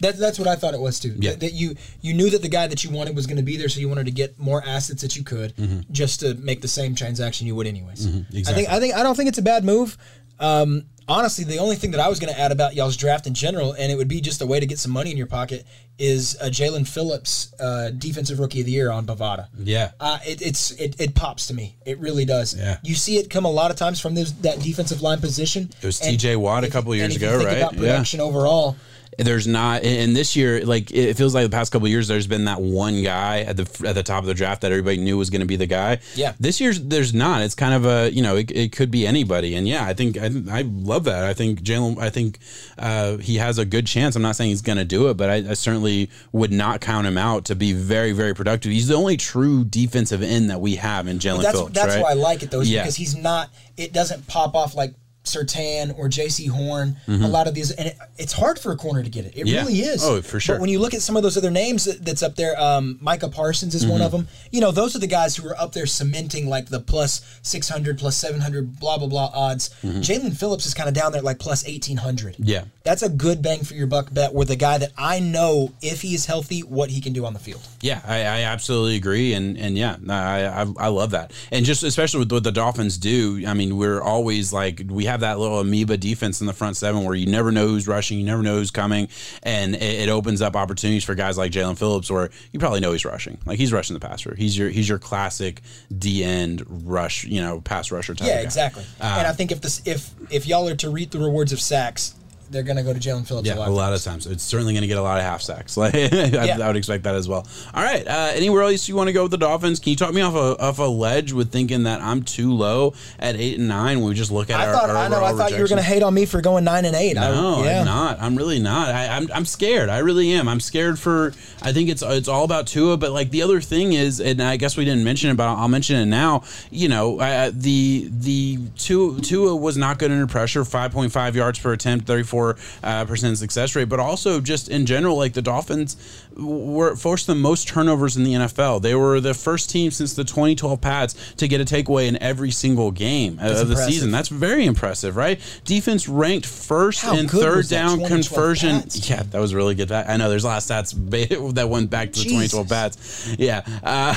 That, that's what I thought it was too. Yeah. That, that you you knew that the guy that you wanted was going to be there, so you wanted to get more assets that you could, just to make the same transaction you would anyways. I Mm-hmm. exactly. I think I don't think it's a bad move. Um, honestly, the only thing that I was going to add about y'all's draft in general, and it would be just a way to get some money in your pocket, is uh, Jaelan Phillips, uh, defensive rookie of the year on Bovada. Yeah. Uh, it, it's it, it pops to me. It really does. Yeah. You see it come a lot of times from this, that defensive line position. It was T.J. Watt a couple years ago, right? About Yeah. production overall. There's not, and this year, like it feels like the past couple of years, there's been that one guy at the at the top of the draft that everybody knew was going to be the guy. Yeah. This year's there's not. It's kind of a you know it, it could be anybody, and yeah, I think I, I love that. I think Jaelan, I think uh, he has a good chance. I'm not saying he's going to do it, but I, I certainly would not count him out to be very very productive. He's the only true defensive end that we have in Jaelan That's Phillips. that's right? why I like it though, is Yeah. because he's not. It doesn't pop off like Surtain or Jaycee Horn. A lot of these, and it, it's hard for a corner to get it. It Mm-hmm. Yeah. really is. Oh, for sure. But when you look at some of those other names that, that's up there, um, Micah Parsons is Mm-hmm. one of them. You know, those are the guys who are up there cementing like the plus six hundred, plus seven hundred, blah blah blah odds. Jaelan Phillips is kind of down there like plus eighteen hundred. Mm-hmm. Yeah. That's a good bang for your buck bet with a guy that I know if he is healthy, what he can do on the field. Yeah, I, I absolutely agree, and and yeah, I, I I love that, and just especially with what the Dolphins do. I mean, we're always like we have that little amoeba defense in the front seven where you never know who's rushing, you never know who's coming, and it, it opens up opportunities for guys like Jaelan Phillips, where you probably know he's rushing, like he's rushing the passer. He's your he's your classic D end rush, you know, pass rusher type. Yeah, exactly. Um, and I think if this if if y'all are to reap the rewards of sacks, they're gonna go to Jaelan Phillips Yeah, a lot. a lot of times. It's certainly going to get a lot of half sacks. Like I, I would expect that as well. All right. Uh, anywhere else you want to go with the Dolphins? Can you talk me off a off a ledge with thinking that I'm too low at eight and nine? When we just look at I our, thought our I know I thought you were gonna hate on me for going nine and eight. No, I, yeah. I'm not. I'm really not. I, I'm I'm scared. I really am. I'm scared for. I think it's it's all about Tua. But like the other thing is, and I guess we didn't mention it, but I'll mention it now. You know, uh, the the Tua Tua was not good under pressure. 5.5 yards per attempt, 34 uh, percent success rate. But also just in general, like the Dolphins were forced the most turnovers in the NFL. They were the first team since the 2012 Pats to get a takeaway in every single game of the season. That's very impressive, right? Defense ranked first How in third down 2012 conversion. Pats? Yeah, that was really good. I know there's a lot of stats that went back to the Jesus. 2012 Pats. Yeah,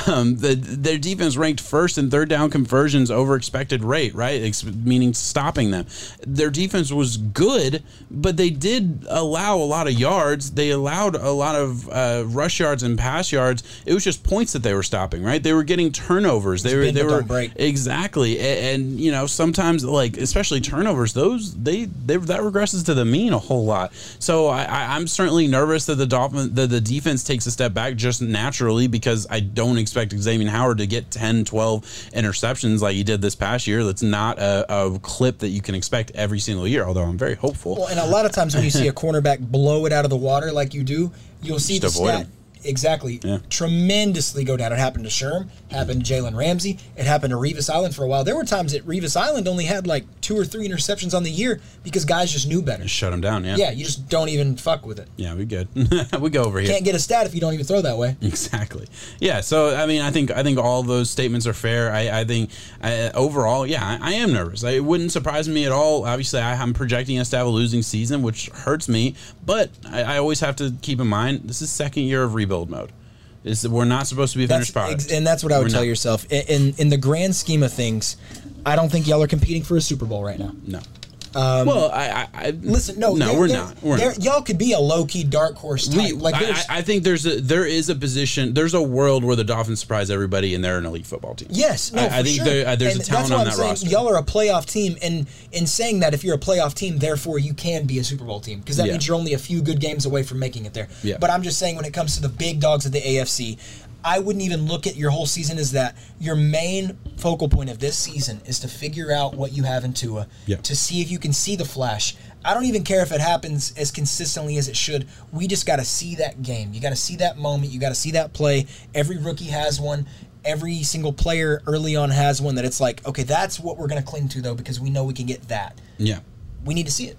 um, the, their defense ranked first in third down conversions over expected rate, right? Ex- meaning stopping them. Their defense was good, but they did allow a lot of yards. They allowed a lot of uh, rush yards and pass yards. It was just points that they were stopping, right? They were getting turnovers. They were they were break. exactly, A- and, you know sometimes like especially turnovers, those they, they that regresses to the mean a whole lot. So I, I, I'm certainly nervous that the Dolphin that the defense takes a step back just naturally because I don't expect Xavien Howard to get 10, 12 interceptions like he did this past year. That's not a, a clip that you can expect every single year. Although I'm very hopeful. Well, and a lot of times when you see a cornerback blow it out of the water like you do, you'll see Just the stat. him. Exactly Yeah. tremendously go down. It happened to Sherm, happened to Jalen Ramsey, it happened to Revis Island for a while. There were times that Revis Island only had like two or three interceptions on the year because guys just knew better. Shut him down. Yeah. Yeah, you just don't even fuck with it. Yeah, we good. we go over here. Can't get a stat if you don't even throw that way. Exactly. Yeah. So I mean, I think I think all those statements are fair. I, I think uh, overall, yeah, I, I am nervous. It wouldn't surprise me at all. Obviously, I, I'm projecting us to have a losing season, which hurts me. But I, I always have to keep in mind this is second year of rebuild mode. Is that we're not supposed to be a finished product, ex- and that's what I would We're tell not. yourself. In, in in the grand scheme of things, I don't think y'all are competing for a Super Bowl right now. No. Well, I, I, I Um, Listen, no, no, we're not. We're not. Y'all could be a low key dark horse type. We, like I, I think there's a there is a position there's a world where the Dolphins surprise everybody and they're an elite football team. Yes, no, I, I think sure. there, uh, there's And a talent on I'm that saying. roster. Y'all are a playoff team, and in saying that, if you're a playoff team, therefore you can be a Super Bowl team because that Yeah. means you're only a few good games away from making it there. Yeah. But I'm just saying, when it comes to the big dogs of the AFC, I wouldn't even look at your whole season as that. Your main focal point of this season is to figure out what you have in Tua, Yeah. to see if you can see the flash. I don't even care if it happens as consistently as it should. We just got to see that game. You got to see that moment. You got to see that play. Every rookie has one. Every single player early on has one that it's like, okay, that's what we're going to cling to though because we know we can get that. yeah. We need to see it.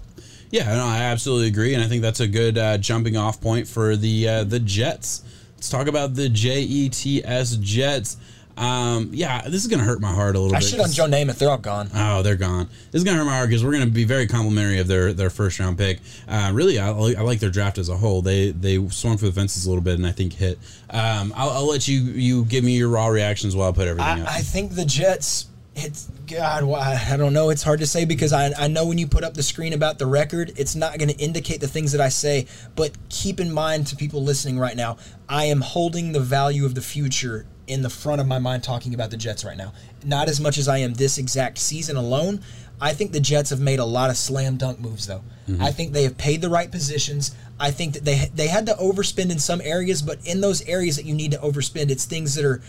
Yeah, no, I absolutely agree, and I think that's a good uh, jumping off point for the uh, the Jets. Let's talk about the J E T S Jets. Um, yeah, this is gonna hurt my heart a little I bit. should on Joe Namath. They're all gone. Oh, they're gone. This is gonna hurt my heart because we're gonna be very complimentary of their their first round pick. Uh, really, I, I like their draft as a whole. They they swung for the fences a little bit and I think hit. Um, I'll, I'll let you you give me your raw reactions while I put everything up. I, I think the Jets. It's God. why- I don't know. It's hard to say because I I know when you put up the screen about the record, it's not going to indicate the things that I say. But keep in mind to people listening right now, I am holding the value of the future in the front of my mind talking about the Jets right now. Not as much as I am this exact season alone. I think the Jets have made a lot of slam dunk moves though. Mm-hmm. I think they have paid the right positions. I think that they they had to overspend in some areas, but in those areas that you need to overspend, it's things that are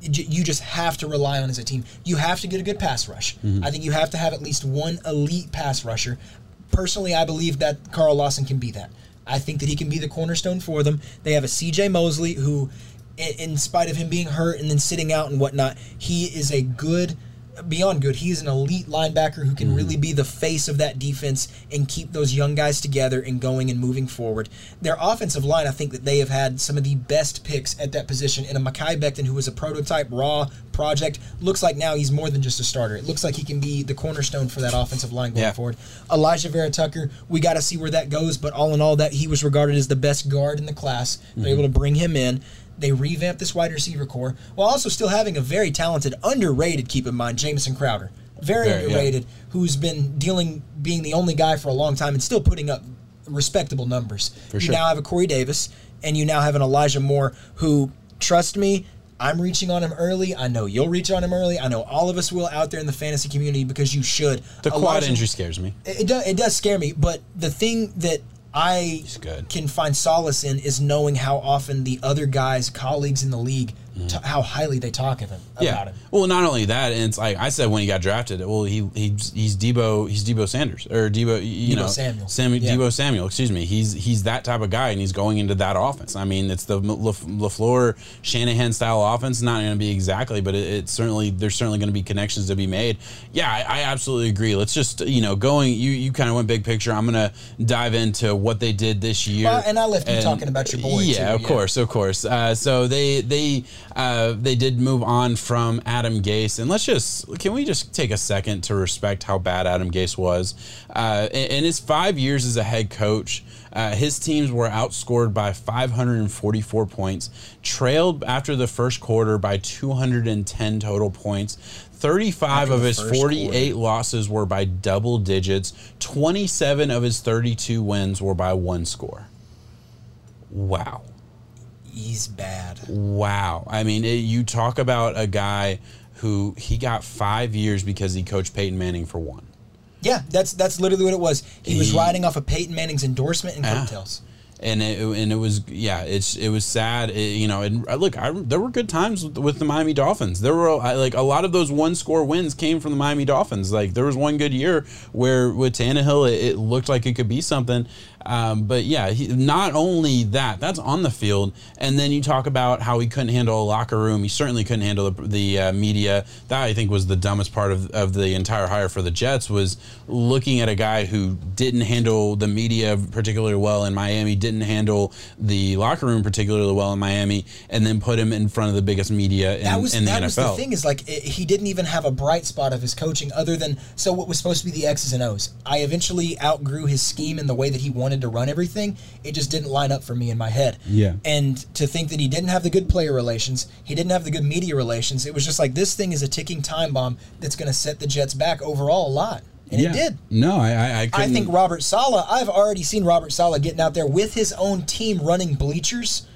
you just have to rely on as a team. You have to get a good pass rush. Mm-hmm. I think you have to have at least one elite pass rusher. Personally, I believe that Carl Lawson can be that. I think that he can be the cornerstone for them. They have a CJ Mosley who, in spite of him being hurt and then sitting out and whatnot, he is a good, beyond good. He is an elite linebacker who can really be the face of that defense and keep those young guys together and going and moving forward. Their offensive line, I think that they have had some of the best picks at that position. And a Mekhi Becton, who was a prototype raw project, looks like now he's more than just a starter. It looks like he can be the cornerstone for that offensive line going Yeah. forward. Alijah Vera Tucker, we got to see where that goes. But all in all, that he was regarded as the best guard in the class. They're Mm-hmm. able to bring him in. They revamped this wide receiver core while also still having a very talented, underrated. Keep in mind, Jamison Crowder, very, Very, yeah. underrated, who's been dealing, being the only guy for a long time and still putting up respectable numbers. For you sure. now have a Corey Davis, and you now have an Elijah Moore who, trust me, I'm reaching on him early. I know you'll reach on him early. I know all of us will out there in the fantasy community because you should. the quad injury scares me. it, it, does, it does scare me, but the thing that I can find solace in is knowing how often the other guys, colleagues in the league, t- how highly they talk of him about Mm-hmm. Him. Well, not only that, and it's like I said when he got drafted. Well, he he's, he's Deebo. He's Deebo Sanders or Deebo. You Deebo know, Samuel. Sam, Yeah. Deebo Samuel. Excuse me. He's he's that type of guy, and he's going into that offense. I mean, it's the Laf- LaFleur Shanahan style offense. Not going to be exactly, but it, it's certainly there's certainly going to be connections to be made. Yeah, I, I absolutely agree. Let's just you know going. You you kind of went big picture. I'm going to dive into what they did this year. Well, and I left you talking about your boy, Yeah, too, of yeah. course, of course. Uh, so they they uh, they did move on from Adam Gase, and let's just can we just take a second to respect how bad Adam Gase was? Uh, in, in his five years as a head coach. Uh, his teams were outscored by 544 points, trailed after the first quarter by 210 total points. 35 of his first 48 losses were by double digits. 27 of his 32 wins were by one score. Wow. He's bad. Wow. I mean, it, you talk about a guy who he got five years because he coached Peyton Manning for one. Yeah, that's that's literally what it was. He was riding off of Peyton Manning's endorsement and Yeah. coattails. And it, and it was yeah it's it was sad it, you know and uh, look I, there were good times with, with the Miami Dolphins there were I, like a lot of those one score wins came from the Miami Dolphins like there was one good year where with Tannehill it, it looked like it could be something Um, but yeah, he, not only that, that's on the field, and then you talk about how he couldn't handle a locker room. He certainly couldn't handle the, the uh, media. That I think was the dumbest part of, of the entire hire for the Jets was looking at a guy who didn't handle the media particularly well in Miami, didn't handle the locker room particularly well in Miami, and then put him in front of the biggest media in, that was in the that NFL. was the thing is like it, he didn't even have a bright spot of his coaching other than so what was supposed to be the X's and O's. I eventually outgrew his scheme and the way that he wanted to run everything. It just didn't line up for me in my head. Yeah. And to think that he didn't have the good player relations, he didn't have the good media relations. It was just like this thing is a ticking time bomb that's going to set the Jets back overall a lot, and yeah. it did. No, I, I, I, I think Robert Saleh. I've already seen Robert Saleh getting out there with his own team running bleachers.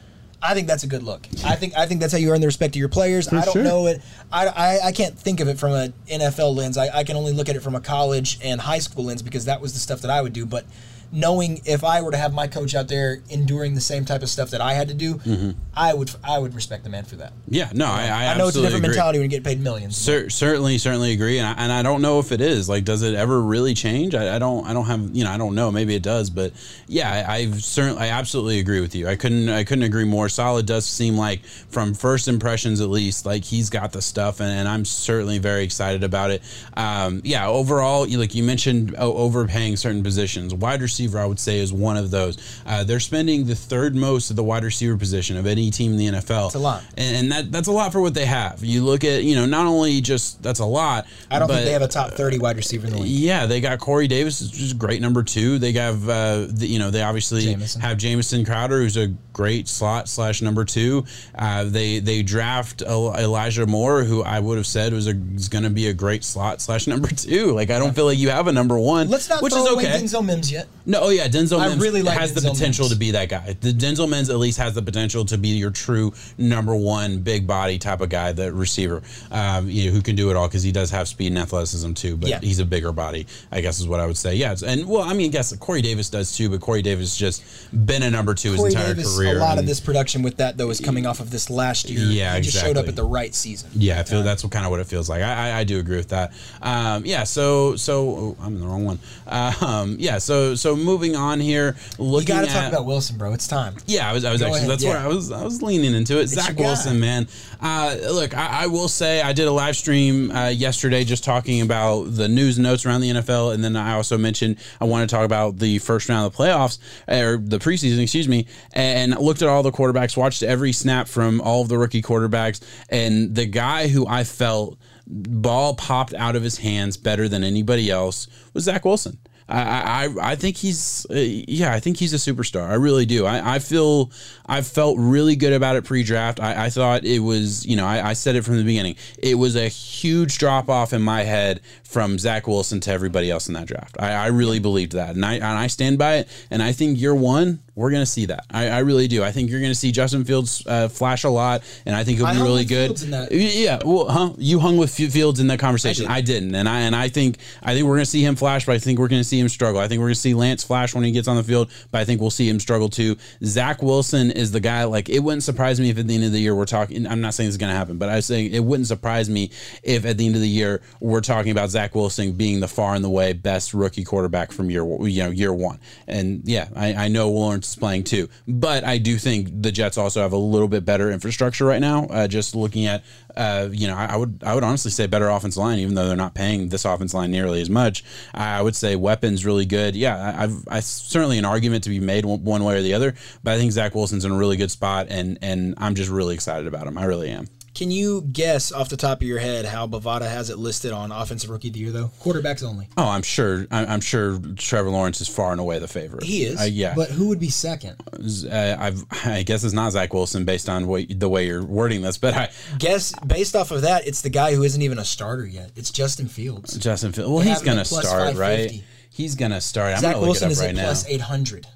I think that's a good look. I think I think that's how you earn the respect of your players. I don't sure. know it. I, I, I can't think of it from an NFL lens. I, I can only look at it from a college and high school lens because that was the stuff that I would do. But knowing if I were to have my coach out there enduring the same type of stuff that I had to do, Mm-hmm. I would I would respect the man for that. Yeah, no, I, I, I know it's a different agree. mentality when you get paid millions. Cer- certainly, certainly agree, and I, and I don't know if it is. Like, does it ever really change? I, I don't. I don't have. You know, I don't know. Maybe it does, but yeah, I, I've certainly. I absolutely agree with you. I couldn't. I couldn't agree more. Saleh does seem like, from first impressions at least, like he's got the stuff, and, and I'm certainly very excited about it. Um, yeah, overall, you- like you mentioned, overpaying certain positions. Wide receiver, I would say, is one of those. Uh, they're spending the third most of the wide receiver position of any team in the NFL. It's a lot. and, and that that's a lot for what they have. You look at, you know, not only just that's a lot. I don't but, think they have a top thirty wide receiver in the league. Yeah, they got Corey Davis, which is great number two. They have, uh, the, you know, they obviously Jamison. have Jamison Crowder, who's a great slot slash number two. Uh, they they draft Elijah Moore, who I would have said was going to be a great slot slash number two. Like I don't feel like you have a number one, Let's not which throw is away. Denzel Mims yet. No, oh yeah, Denzel I Mims really like has the potential Mims. to be that guy. The Denzel Mims at least has the potential to be your true number one big body type of guy, the receiver, um, you know, who can do it all because he does have speed and athleticism too. But Yeah. he's a bigger body, I guess is what I would say. Yeah, and well, I mean, I guess Corey Davis does too, but Corey Davis just been a number two Corey his entire Davis, career. a lot of this production with that though is coming off of this last year. Yeah, he just showed up at the right season. Yeah, I feel that's what kind of what it feels like. I, I, I do agree with that. Um, yeah, so so oh, I'm in the wrong one. Um, yeah, so so moving on here, You looking got to at talk about Wilson, bro. It's time. Yeah, I was. I was Go actually. ahead, That's yeah. where I was. I was leaning into it. Zach your guy. Wilson, man. Uh, look, I, I will say I did a live stream uh, yesterday, just talking about the news and notes around the NFL, and then I also mentioned I want to talk about the first round of the playoffs or the preseason, excuse me, and looked at all the quarterbacks, watched every snap from all of the rookie quarterbacks, and the guy who I felt ball popped out of his hands better than anybody else was Zach Wilson. I, I I think he's uh, yeah I think he's a superstar. I really do. I, I feel I felt really good about it pre-draft. I, I thought it was you know I, I said it from the beginning. It was a huge drop off in my head from Zach Wilson to everybody else in that draft. I, I really believed that, and I and I stand by it. And I think year one we're gonna see that. I, I really do. I think you're gonna see Justin Fields uh, flash a lot, and I think he'll I be really good. Yeah, well, huh? You hung with Fields in that conversation. I I, did. didn't, and I and I think I think we're going to see him flash, but I think we're going to see him struggle. I think we're going to see Lance flash when he gets on the field, but I think we'll see him struggle too. Zach Wilson is the guy. Like it wouldn't surprise me if at the end of the year we're talking. I'm not saying this is going to happen, but I'm saying it wouldn't surprise me if at the end of the year we're talking about Zach Wilson being the far and the way best rookie quarterback from year you know year one. And yeah, I, I know Lawrence playing too, but I do think the Jets also have a little bit better infrastructure right now. Uh, just looking at uh, you know, I, I would I would honestly say better offense line, even though they're not paying this offense line nearly as much. I would say weapons really good. Yeah, I, I've I certainly an argument to be made one, one way or the other, but I think Zach Wilson's in a really good spot, and and I'm just really excited about him. I really am. Can you guess off the top of your head how Bovada has it listed on offensive rookie of the year though? Quarterbacks only. Oh, I'm sure. I'm, I'm sure Trevor Lawrence is far and away the favorite. He is. Uh, yeah. But who would be second? uh, I guess it's not Zach Wilson based on what, the way you're wording this, but I, Guess based off of that, it's the guy who isn't even a starter yet. It's Justin Fields. Justin Fields. Well, They he's gonna start, right? He's gonna start. I'm Zach gonna look Wilson it up is right plus eight hundred.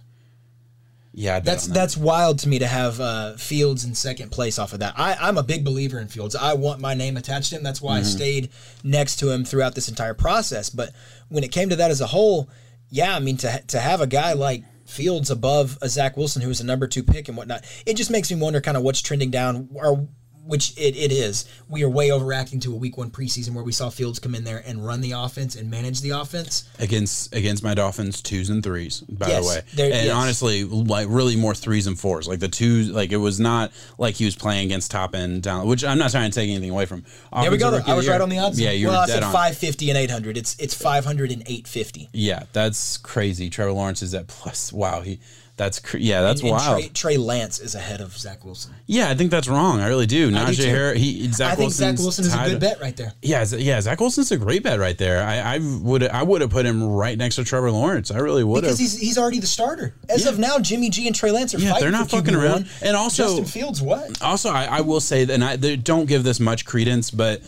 Yeah, That's that. that's wild to me to have uh, Fields in second place off of that. I, I'm a big believer in Fields. I want my name attached to him. That's Mm-hmm. why I stayed next to him throughout this entire process. But when it came to that as a whole, yeah, I mean to to have a guy like Fields above a Zach Wilson who was a number two pick and whatnot, it just makes me wonder kind of what's trending down. Are which it, it is. We are way overreacting to a week one preseason where we saw Fields come in there and run the offense and manage the offense. against against my Dolphins twos and threes by Yes, the way there- and yes. honestly like really more threes and fours like the twos like it was not like he was playing against top end talent which I'm not trying to take anything away from There we go. I was right on the odds. yeah you well, were I dead said on 550 and 800. It's it's 500 and 850. yeah that's crazy Trevor Lawrence is at plus wow he that's cr- yeah that's And wild Trey, Trey Lance is ahead of Zach Wilson. yeah I think that's wrong I really do Najee. Harris he Zach I think Zach Wilson's Wilson is a good bet right there. Yeah, yeah, Zach Wilson's a great bet right there. I, I would I would have put him right next to Trevor Lawrence. I really would Because he's he's already the starter. As Yeah. of now, Jimmy G and Trey Lance are fighting. Yeah, they're not fucking QB1. around. And also- Justin Fields, what? Also, I, I will say that, and I don't give this much credence, but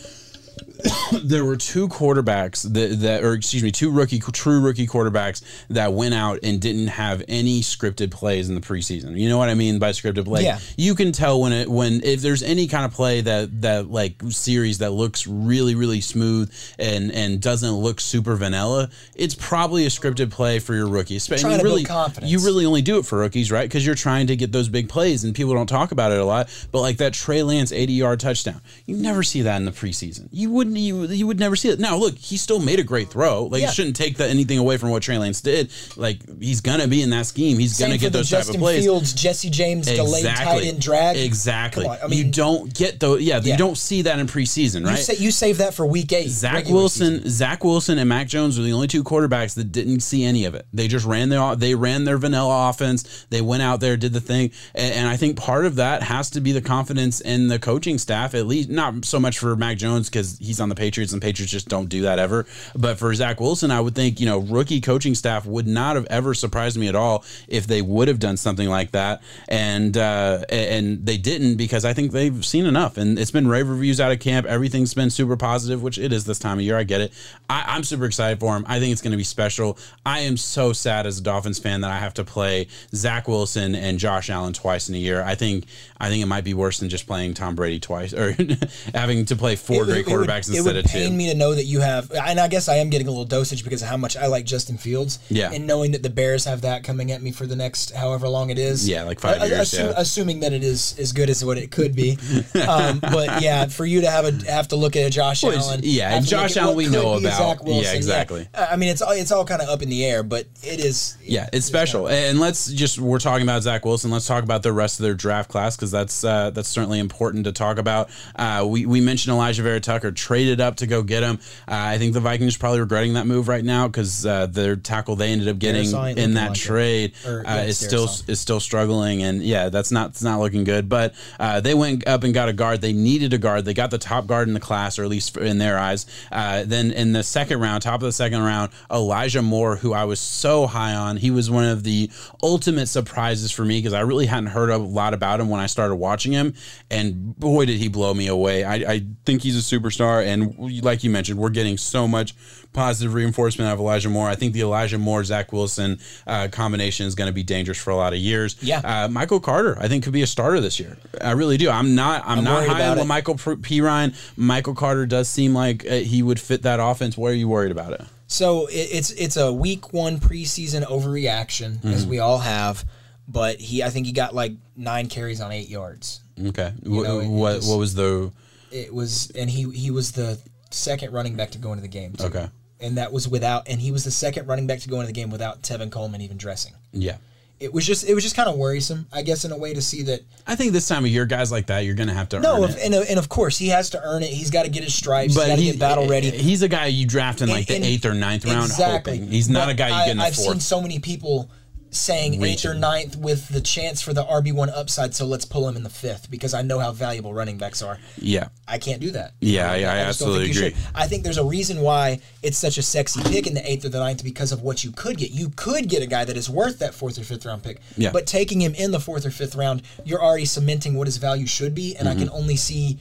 there were two quarterbacks that, that, or excuse me, two rookie, true rookie quarterbacks that went out and didn't have any scripted plays in the preseason. You know what I mean by scripted play? Yeah. You can tell when it when if there's any kind of play that that like series that looks really really smooth and and doesn't look super vanilla, it's probably a scripted play for your rookie. Espe- Trying you to build really, confidence. You really only do it for rookies, right? Because you're trying to get those big plays, and people don't talk about it a lot. But like that Trey Lance 80 yard touchdown, you never see that in the preseason. You wouldn't. You you would never see it. Now look, he still made a great throw. Like Yeah. you shouldn't take that anything away from what Trey Lance did. Like he's gonna be in that scheme. He's Same gonna get those type of plays. Fields, Jesse James delayed tight end drag. Exactly. On, I you don't get those. Yeah, Yeah. you don't see that in preseason, you, right? sa- you save that for week eight. Zach Wilson, season. Zach Wilson, and Mac Jones were the only two quarterbacks that didn't see any of it. They just ran their they ran their vanilla offense. They went out there, did the thing, and, and I think part of that has to be the confidence in the coaching staff. At least not so much for Mac Jones because he's on the Patriots and the Patriots just don't do that ever. But for Zach Wilson, I would think you know rookie coaching staff would not have ever surprised me at all if they would have done something like that, and uh, and they didn't because I think they've seen enough, and it's been rave reviews out of camp. Everything's been super positive, which it is this time of year. I get it. I, I'm super excited for him. I think it's going to be special. I am so sad as a Dolphins fan that I have to play Zach Wilson and Josh Allen twice in a year. I think I think it might be worse than just playing Tom Brady twice or having to play four It- great it would- quarterbacks it would pain two. me to know that you have, and I guess I am getting a little dosage because of how much I like Justin Fields. Yeah. And knowing that the Bears have that coming at me for the next however long it is. Yeah, like five I- I years, assume- yeah. Assuming that it is as good as what it could be. um, but yeah, for you to have a have to look at a Josh Well, Allen. yeah, and Josh Allen we know about. Wilson, Yeah, exactly. I mean, it's all it's all kind of up in the air, but it is. Yeah, it's special. And let's just we're talking about Zach Wilson. Let's talk about the rest of their draft class because that's uh, that's certainly important to talk about. Uh, we we mentioned Alijah Vera Tucker traded up to go get him. Uh, I think the Vikings are probably regretting that move right now because uh, their tackle they ended up getting in that like trade Or, uh, yeah, is still is still struggling. And yeah, that's not it's not looking good. But uh, they went up and got a guard. They needed a guard. They got the top guard in the class, or at least in their eyes. Uh, then in the second round, top of the second round, Elijah Moore, who I was so high on, he was one of the ultimate surprises for me because I really hadn't heard a lot about him when I started watching him, and boy did he blow me away. I, I think he's a superstar, and like you mentioned, we're getting so much positive reinforcement out of Elijah Moore. I think the Elijah Moore Zach Wilson uh, combination is going to be dangerous for a lot of years. Yeah. uh, Michael Carter, I think could be a starter this year. I really do. I'm not. I'm, I'm not high on. Michael P. Ryan. Michael Carter does seem like uh, he would fit that offense. Why are you worried about it? So it's it's a week one preseason overreaction, as Mm-hmm. we all have. But he, I think he got like nine carries on eight yards. Okay. You know, what just- what was the It was, and he he was the second running back to go into the game. Too. Okay. and that was without, and he was the second running back to go into the game without Tevin Coleman even dressing. yeah? It was just it was just kind of worrisome, I guess, in a way to see that. I think this time of year, guys like that, you're going to have to No, earn if, it. and, and of course he has to earn it. He's got to get his stripes. he's But got to he, get battle ready. Eh, he's a guy you draft in like And- the and- eighth or ninth round, exactly. hoping. He's not But a guy you get in the I've seen so many people saying eighth or ninth with the chance for the RB one upside. So let's pull him in the fifth because I know how valuable running backs are. yeah. I can't do that. Yeah, I- I don't absolutely agree. should. I think there's a reason why it's such a sexy pick in the eighth or the ninth because of what you could get. You could get a guy that is worth that fourth or fifth round pick. Yeah. But taking him in the fourth or fifth round, you're already cementing what his value should be, and I mm-hmm. can only see,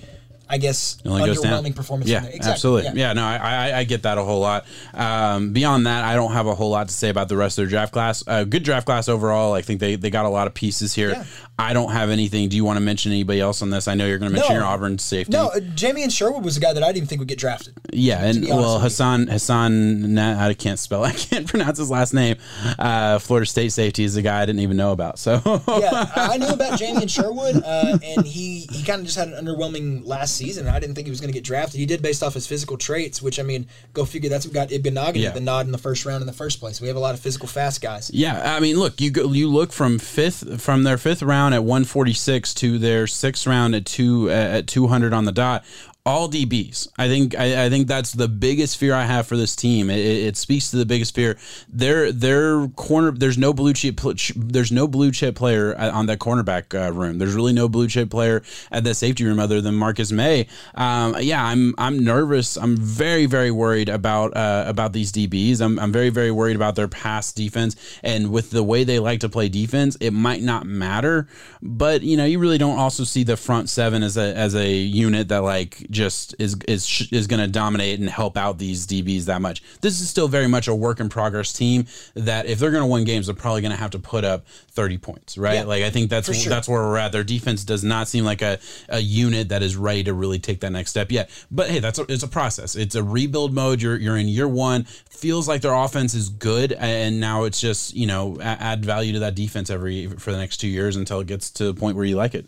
I guess, underwhelming performance. Yeah. Exactly. absolutely. Yeah. no, I, I I get that a whole lot. Um, beyond that, I don't have a whole lot to say about the rest of their draft class. Uh, good draft class overall. I think they, they got a lot of pieces here. Yeah. I don't have anything. Do you want to mention anybody else on this? I know you're going to mention No. your Auburn safety. No, uh, Jamien Sherwood was a guy that I didn't even think would get drafted. Yeah, and well. Hassan Hassan I can't spell. I can't pronounce his last name. Uh, Florida State safety is a guy I didn't even know about. So yeah, I knew about Jamien Sherwood, uh, and he, he kind of just had an underwhelming last season. And I didn't think he was going to get drafted. He did based off his physical traits, which I mean, go figure. That's what got Ibn Yeah. the nod in the first round in the first place. We have a lot of physical fast guys. Yeah, I mean, look, you go, you look from fifth from their fifth round at 146 to their sixth round at two at 200 on the dot. All DBs. I think I, I think that's the biggest fear I have for this team. It, it speaks to the biggest fear. Their their corner. There's no blue chip. There's no blue chip player on that cornerback uh, room. There's really no blue chip player at that safety room other than Marcus Maye. Um, yeah, I'm I'm nervous. I'm very very worried about uh, about these DBs. I'm I'm very very worried about their pass defense and with the way they like to play defense, it might not matter. But you know, you really don't also see the front seven as a as a unit that like just is is is going to dominate and help out these DBs that much. This is still very much a work in progress team that if they're going to win games, they're probably going to have to put up 30 points, right? Yeah, like I think that's sure. that's where we're at. Their defense does not seem like a, a unit that is ready to really take that next step yet. But hey, that's a, it's a process. It's a rebuild mode. You're you're in year one. Feels like their offense is good, and now it's just you know add value to that defense every for the next two years until it gets to the point where you like it.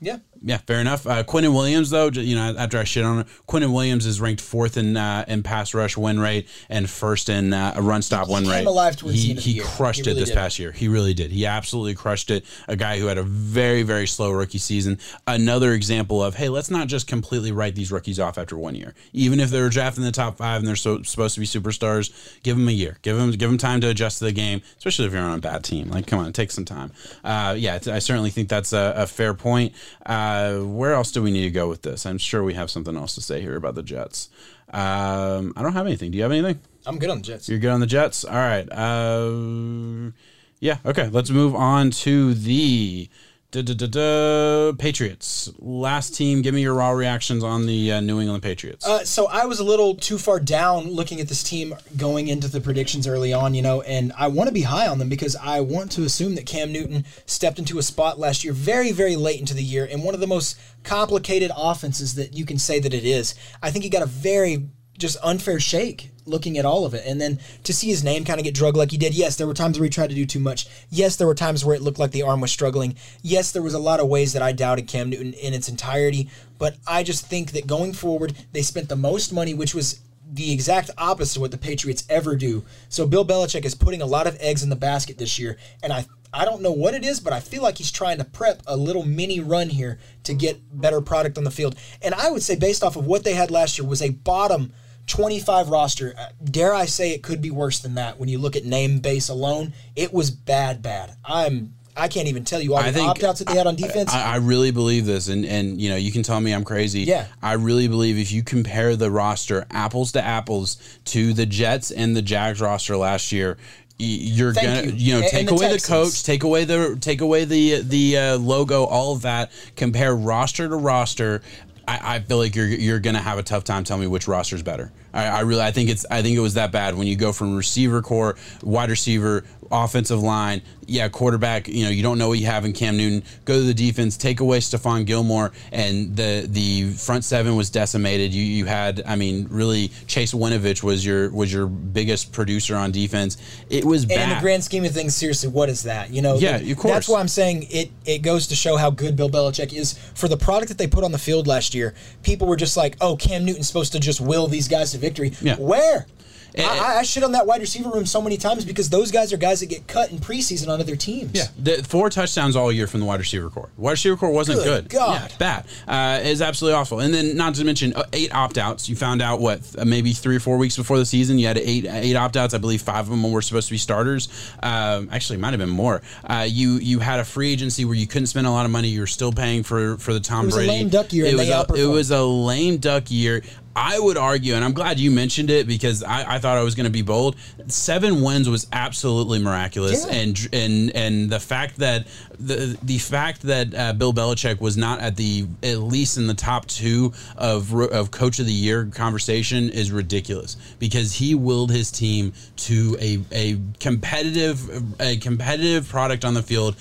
Yeah. Yeah, fair enough. Uh, Quinnen Williams, though, you know, after I shit on it, Quinnen Williams is ranked fourth in uh, in pass rush win rate and first in uh, a run stop win came rate. alive towards the he end he crushed He it this did. past year. He really did. He absolutely crushed it. A guy who had a very very slow rookie season. Another example of hey, let's not just completely write these rookies off after one year. Even if they're drafted in the top five and they're so, supposed to be superstars, give them a year. Give them give them time to adjust to the game, especially if you're on a bad team. Like, come on, take some time. Uh, yeah, I certainly think that's a, a fair point. Uh, where else do we need to go with this? I'm sure we have something else to say here about the Jets. Um, I don't have anything. Do you have anything? I'm good on the Jets. You're good on the Jets. All right. Uh, yeah. Okay. Let's move on to the da, da, da, da, Patriots. Last team. Give me your raw reactions on the uh, New England Patriots. Uh, so I was a little too far down looking at this team going into the predictions early on, you know, and I want to be high on them because I want to assume that Cam Newton stepped into a spot last year very, very late into the year in one of the most complicated offenses that you can say that it is. I think he got a very just unfair shake looking at all of it. And then to see his name kind of get drugged like he did, yes, there were times where he tried to do too much. Yes, there were times where it looked like the arm was struggling. Yes, there was a lot of ways that I doubted Cam Newton in its entirety. But I just think that going forward, they spent the most money, which was the exact opposite of what the Patriots ever do. So Bill Belichick is putting a lot of eggs in the basket this year, and I I don't know what it is, but I feel like he's trying to prep a little mini run here to get better product on the field. And I would say based off of what they had last year was a bottom 25 roster. Uh, Dare I say it could be worse than that when you look at name base alone. It was bad bad. I'm I can't even tell you all I the opt-outs that they had on defense. I, I really believe this, and and you know you can tell me I'm crazy. Yeah. I really believe if you compare the roster apples to apples to the Jets and the Jags roster last year. You're Thank gonna, you. you, know, And- take and the away the coach, take away the, take away the the uh, logo, all of that. Compare roster to roster. I, I feel like you're you're gonna have a tough time telling me which roster's better. I, I really, I think it's, I think it was that bad when you go from receiver core, wide receiver, offensive line, yeah, quarterback. You know, you don't know what you have in Cam Newton. Go to the defense, take away Stephon Gilmore, and the the front seven was decimated. You you had, I mean, really, Chase Winovich was your was your biggest producer on defense. It was And in the grand scheme of things, seriously, what is that? You know, Yeah, th- of course. That's why I'm saying it. It goes to show how good Bill Belichick is for the product that they put on the field last year. People were just like, "Oh, Cam Newton's supposed to just will these guys to victory." Yeah. Where? Eh, I, I- I shit on that wide receiver room so many times because those guys are guys that get cut in preseason on other teams. Yeah, the four touchdowns all year from the wide receiver core. Wide receiver core wasn't Good good. God. Yeah, bad. Uh, is absolutely awful. And then, not to mention, uh, eight opt outs. You found out what uh, maybe three or four weeks before the season. You had eight eight opt outs. I believe five of them were supposed to be starters. Um, actually, might have been more. Uh, you you had a free agency where you couldn't spend a lot of money. You were still paying for for the Tom Brady. It was a Brady. lame duck year It and was a, it was a lame duck year. I would argue, and I'm glad you mentioned it because I, I thought I was going to be bold. Seven wins was absolutely miraculous, Yeah. and and and the fact that the the fact that uh, Bill Belichick was not at the at least in the top two of of Coach of the Year conversation is ridiculous because he willed his team to a a competitive a competitive product on the field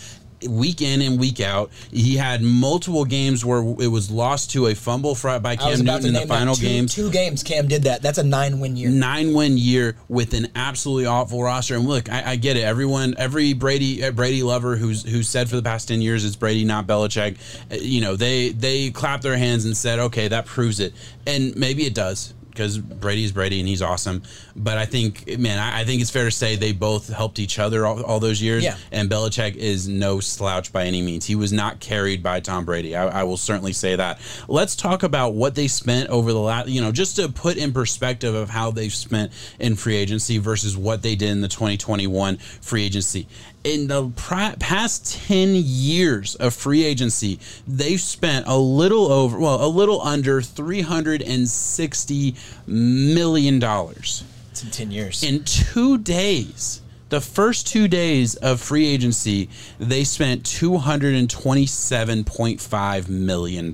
week in and week out. He had multiple games where it was lost to a fumble by Cam Newton in the final two, game. Two games Cam did that. That's a nine win year. Nine win year with an absolutely awful roster. And look, I, I get it. Everyone, every Brady uh, Brady lover who's who's said for the past ten years it's Brady, not Belichick. uh, You know, they they clapped their hands and said, okay, that proves it. And maybe it does because Brady's Brady and he's awesome. But I think, man, I, I think it's fair to say they both helped each other all, all those years. Yeah. And Belichick is no slouch by any means. He was not carried by Tom Brady. I, I will certainly say that. Let's talk about what they spent over the last, you know, just to put in perspective of how they've spent in free agency versus what they did in the 2021 free agency. In the past 10 years of free agency, they've spent a little over, well, a little under $360 million It's in ten years. in two days the first two days of free agency they spent $227.5 million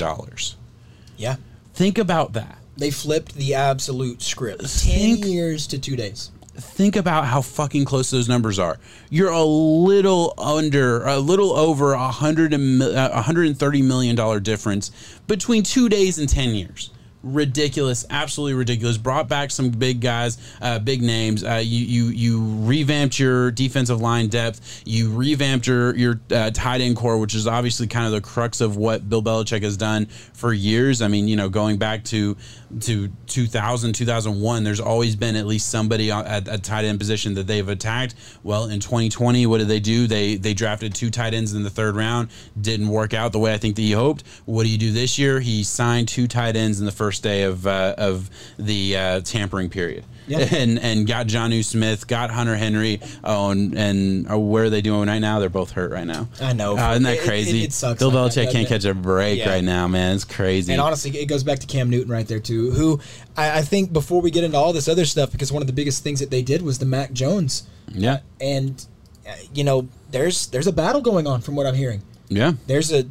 yeah. think about that They flipped the absolute script. Ten Think- years to two days. Think about how fucking close those numbers are. You're a little under a little over a hundred and mi- uh, 130 million dollar difference between two days and 10 years ridiculous absolutely ridiculous. Brought back some big guys uh, big names. Uh, you you you revamped your defensive line depth. You revamped your your uh, tight end core which is obviously kind of the crux of what Bill Belichick has done for years. I mean you know going back to to 2000 2001 there's always been at least somebody at a tight end position that they've attacked. Well in 2020 what did they do? They they drafted two tight ends in the third round. Didn't work out the way I think that he hoped. What do you do this year? He signed two tight ends in the first day of uh, of the uh, tampering period Yeah. and and got Jonnu Smith got Hunter Henry oh, and, and uh, where are they doing right now they're both hurt right now I know. uh, isn't that It- it- crazy it sucks Bill like Belichick can't catch a break Yeah. right now man it's crazy And honestly, it goes back to Cam Newton right there too. Who I, I think before we get into all this other stuff, because one of the biggest things that they did was the Mac Jones, yeah and uh, you know, there's there's a battle going on from what I'm hearing. yeah There's a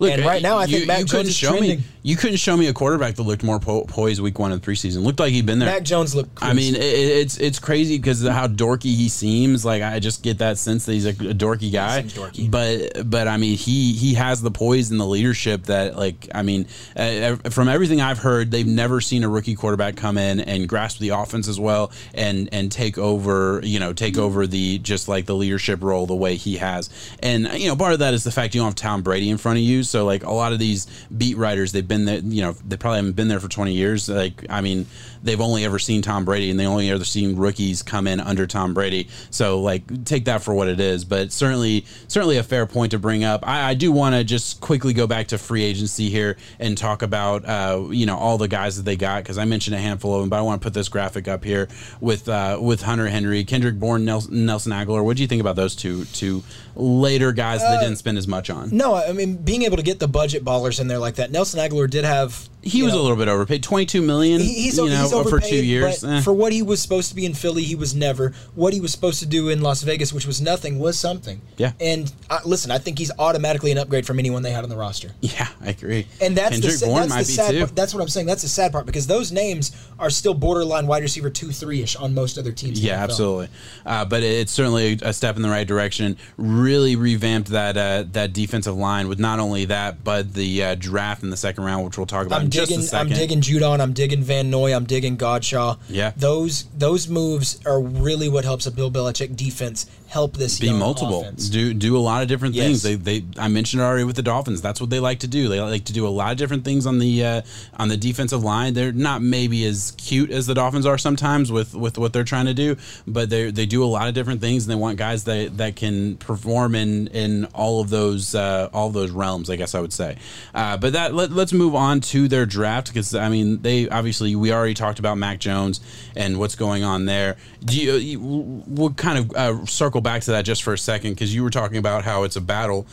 Look, and right now I you, think Mac Jones couldn't is show trending. me. You couldn't show me a quarterback that looked more po- poised week one of the preseason. Looked like he'd been there. Mac Jones looked. I mean, it, it's it's crazy because of how dorky he seems. Like I just get that sense that he's a, a dorky guy. seems dorky. But but I mean, he he has the poise and the leadership that like I mean, uh, from everything I've heard, they've never seen a rookie quarterback come in and grasp the offense as well and and take over. You know, take over the just like the leadership role the way he has. And you know, part of that is the fact you don't have Tom Brady in front of you. So like a lot of these beat writers, they've been there. You know, they probably haven't been there for twenty years. Like I mean, they've only ever seen Tom Brady, and they only ever seen rookies come in under Tom Brady. So like, take that for what it is. But certainly, certainly a fair point to bring up. I, I do want to just quickly go back to free agency here and talk about uh, you know all the guys that they got because I mentioned a handful of them, but I want to put this graphic up here with uh, with Hunter Henry, Kendrick Bourne, Nelson, Nelson Agholor. What do you think about those two two later guys that they didn't spend as much on? no, I mean being able to get the budget ballers in there like that. Nelson Agholor did have. He was know, a little bit overpaid, twenty two million. He, he's, you know, he's overpaid, for two years. Eh. for what he was supposed to be in Philly, he was never. What he was supposed to do in Las Vegas, which was nothing, was something. Yeah. And uh, listen, I think he's automatically an upgrade from anyone they had on the roster. yeah, I agree. And that's Kendrick the, Bourne that's might the be sad too. part. That's what I'm saying. That's the sad part because those names are still borderline wide receiver two, three ish on most other teams. Yeah, absolutely. Uh, but it's certainly a step in the right direction. Really revamped that uh, that defensive line with not only that, but the uh, draft in the second round, which we'll talk about I'm in just digging. I'm digging Judon. I'm digging Van Noy. I'm digging Godchaux. Yeah. Those those moves are really what helps a Bill Belichick defense help this be multiple offense. do do a lot of different Yes. things they, they i mentioned it already with the dolphins that's what they like to do they like to do a lot of different things on the uh, on the defensive line they're not maybe as cute as the dolphins are sometimes with with what they're trying to do but they they do a lot of different things and they want guys that that can perform in in all of those uh, all of those realms i guess i would say uh, but that let, let's move on to their draft because i mean they obviously we already talked about mac jones and what's going on there do you, you we'll kind of uh, circle back to that just for a second because you were talking about how it's a battle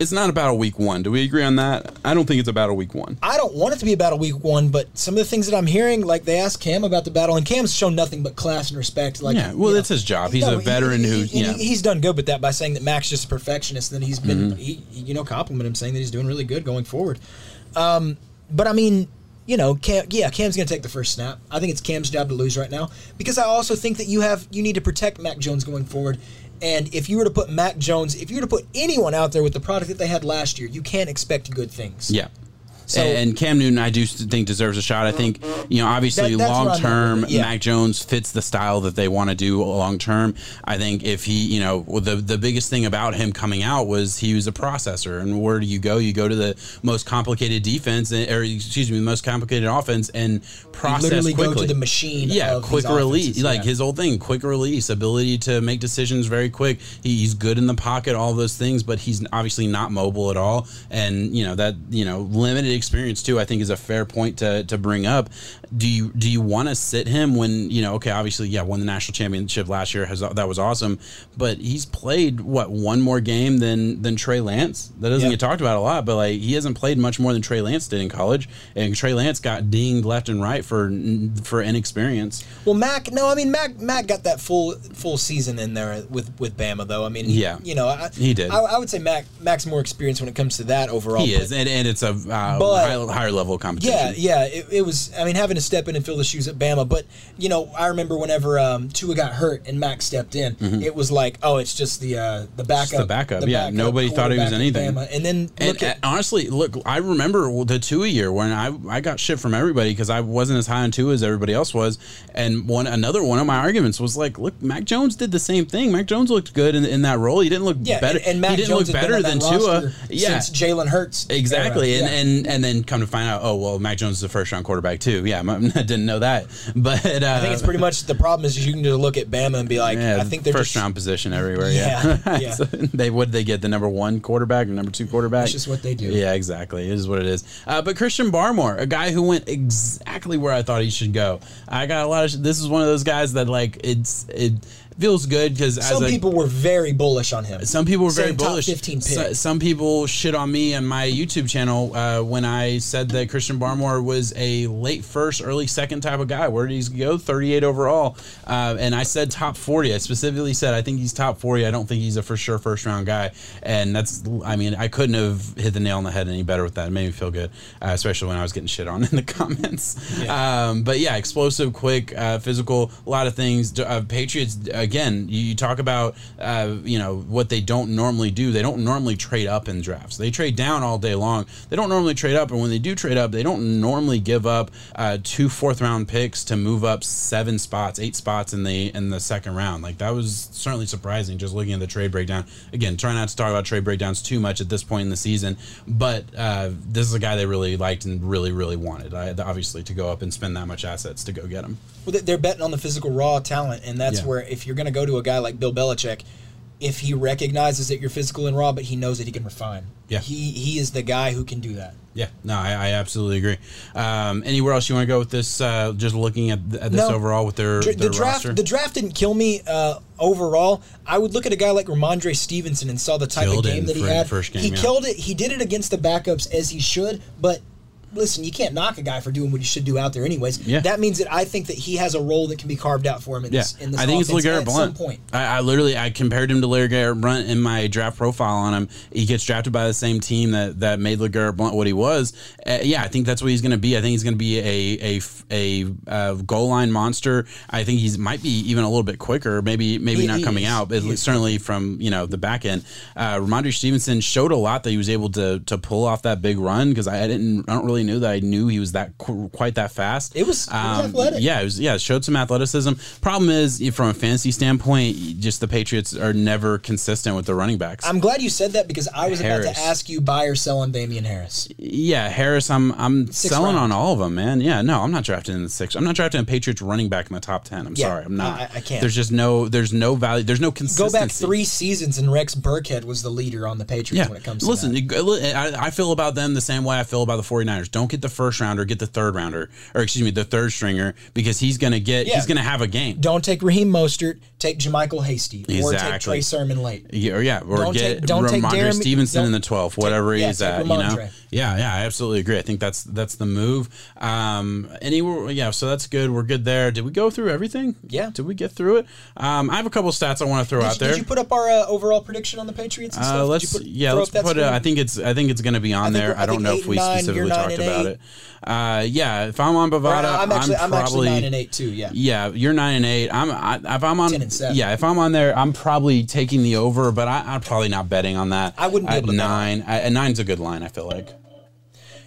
it's not a battle week one do we agree on that i don't think it's a battle week one I don't want it to be a battle week one, but some of the things that I'm hearing, like they asked Cam about the battle, and Cam's shown nothing but class and respect. Like, Yeah, well, that's his job. He's a veteran he- who, he- know- he's done good with that by saying that Mac's just a perfectionist. And that he's been, Mm-hmm. he, you know, compliment him saying that he's doing really good going forward. Um, but I mean, you know, Cam, yeah, Cam's going to take the first snap. I think it's Cam's job to lose right now because I also think that you have you need to protect Mac Jones going forward. And if you were to put Mac Jones, if you were to put anyone out there with the product that they had last year, you can't expect good things. Yeah. So- and Cam Newton, I do think deserves a shot. I think you know, obviously, That- that's where I'm long term, yeah. Mac Jones fits the style that they want to do long term. I think if he, you know, the the biggest thing about him coming out was he was a processor, and where do you go? You go to the most complicated defense, eh, or excuse me, the most complicated offense, and process literally go to the machine Yeah, of quick release, like yeah. his old thing, quick release, ability to make decisions very quick. He's good in the pocket, all those things, but he's obviously not mobile at all. And you know that you know limited experience too. I think is a fair point to, to bring up. Do you do you want to sit him when you know? Okay, obviously, yeah, won the national championship last year. Has that was awesome, but he's played what one more game than than Trey Lance. That doesn't Yeah. get talked about a lot, but like he hasn't played much more than Trey Lance did in college, and Trey Lance got dinged left and right for for inexperience. Well, Mac, no, I mean Mac. Mac got that full full season in there with with Bama, though. I mean, Yeah. you know, I, He did. I, I would say Mac Mac's more experienced when it comes to that overall. He but- is, and, and it's a uh, But- high, higher level of competition. Yeah, yeah. It, it was. I mean, having to step in and fill the shoes at Bama, but you know, I remember whenever um, Tua got hurt and Mac stepped in, it was like, oh, it's just the uh, the backup. Mm-hmm. the backup, yeah. Nobody thought he was anything. Bama. And then And, look at honestly, look, I remember the Tua year when I I got shit from everybody because I wasn't as high on Tua as everybody else was. And one another one of my arguments was like, look, Mac Jones did the same thing. Mac Jones looked good in, in that role. He didn't look yeah, better. and, and Mac he didn't Jones look better than Tua. Yeah, since Jalen Hurts. Exactly, era. and, Yeah. and and then come to find out, oh well, Mac Jones is a first round quarterback too. Yeah, I didn't know that, but uh, I think it's pretty much the problem is you can just look at Bama and be like, yeah, I think they're first just, round position everywhere. Yeah, Yeah, yeah. So they would they get the number one quarterback or number two quarterback. It's just what they do. Yeah, exactly. It is what it is. Uh, but Christian Barmore, a guy who went exactly where I thought he should go. I got a lot of. This is one of those guys that like it's it feels good because Some a, people were very bullish on him. some people were very Saying top bullish. 15 pick. So- some people shit on me and my YouTube channel uh, when I said that Christian Barmore was a late first, early second type of guy. Where did he go? 38 overall. Uh, and I said top 40. I specifically said I think he's top 40. I don't think he's a for sure first round guy. And that's, I mean, I couldn't have hit the nail on the head any better with that. It made me feel good, uh, especially when I was getting shit on in the comments. Um, but yeah, explosive, quick, uh, physical, a lot of things. Uh, Patriots, again, you, talk about, uh, you know, what they don't normally do. They don't normally trade up in drafts. They trade down all day long. They don't normally trade up. And when they do trade up, they don't normally give up uh, two fourth round picks to move up seven spots, eight spots in the in the second round. Like that was certainly surprising just looking at the trade breakdown. Again, try not to talk about trade breakdowns too much at this point in the season, but uh, this is a guy they really liked and really, really wanted, uh, obviously, to go up and spend that much assets to go get him. Well, they- they're betting on the physical raw talent, and that's Yeah. where if you're going to go to a guy like Bill Belichick, if he recognizes that you're physical and raw, but he knows that he can refine. Yeah. he he is the guy who can do that. Yeah, no, I, I absolutely agree. Um, anywhere else you want to go with this? Uh, just looking at, th- at this No. overall with their, Dra- their the draft, roster. the draft didn't kill me uh, overall. I would look at a guy like Rhamondre Stevenson and saw the type Killed of game that he had. first game, he yeah. killed it. He did it against the backups as he should, but. Listen, you can't knock a guy for doing what he should do out there, anyways. Yeah. That means that I think that he has a role that can be carved out for him in Yeah, this. In this I think it's LeGarrette at Blunt. some point. I, I literally I compared him to LeGarrette Blunt in my draft profile on him. He gets drafted by the same team that, that made LeGarrette Blunt what he was. Uh, yeah, I think that's what he's going to be. I think he's going to be a a uh, goal line monster. I think he's might be even a little bit quicker. Maybe maybe He- not he coming is. out, but certainly from you know the back end. Uh, Rhamondre Stevenson showed a lot that he was able to to pull off that big run because I didn't I don't really knew that I knew he was that qu- quite that fast. It was- it was um, athletic. Yeah, it was, yeah, it showed some athleticism. Problem is, from a fantasy standpoint, just the Patriots are never consistent with the running backs. I'm glad you said that because I was about to ask you buy or sell on Damien Harris. yeah, Harris, I'm I'm selling round. on all of them, man. Yeah, no, I'm not drafting in the sixth. I'm not drafting a Patriots running back in the top ten. I'm Yeah, sorry, I'm not. I- I can't. There's just no there's no value. There's no consistency. Go back three seasons and Rex Burkhead was the leader on the Patriots Yeah. when it comes to Listen, that. you- li- I, I feel about them the same way I feel about the 49ers. Don't get the first rounder, get the third rounder, or excuse me, the third stringer, because he's going to get, Yeah. he's going to have a game. Don't take Raheem Mostert, take JaMycal Hasty, or take Exactly. Trey Sermon late. Yeah, or yeah, or Don't get take- don't take Rhamondre Jeremy- Stevenson in the don't- 12th, whatever yeah, he's take at, you know. Yeah, yeah, I absolutely agree. I think that's that's the move. Um, anywhere, yeah, so that's good. We're good there. Did we go through everything? Yeah. Did we get through it? Um, I have a couple stats I want to throw Did, out you- there. did you put up our uh, overall prediction on the Patriots and Uh, stuff? Did let's put, yeah, let's put it. I think it's I think it's going to be on think there. I I don't know if we specifically nine talked talked about eight? it. Uh, yeah, if I'm on Bovada, I'm actually I'm, probably actually nine and eight too. Yeah. Yeah, you're nine and eight. I'm I, if I'm on 10 and seven. yeah, if I'm on there, I'm probably taking the over, but I, I'm probably not betting on that. I wouldn't be at able to bet nine. I, nine's a good line. I feel like.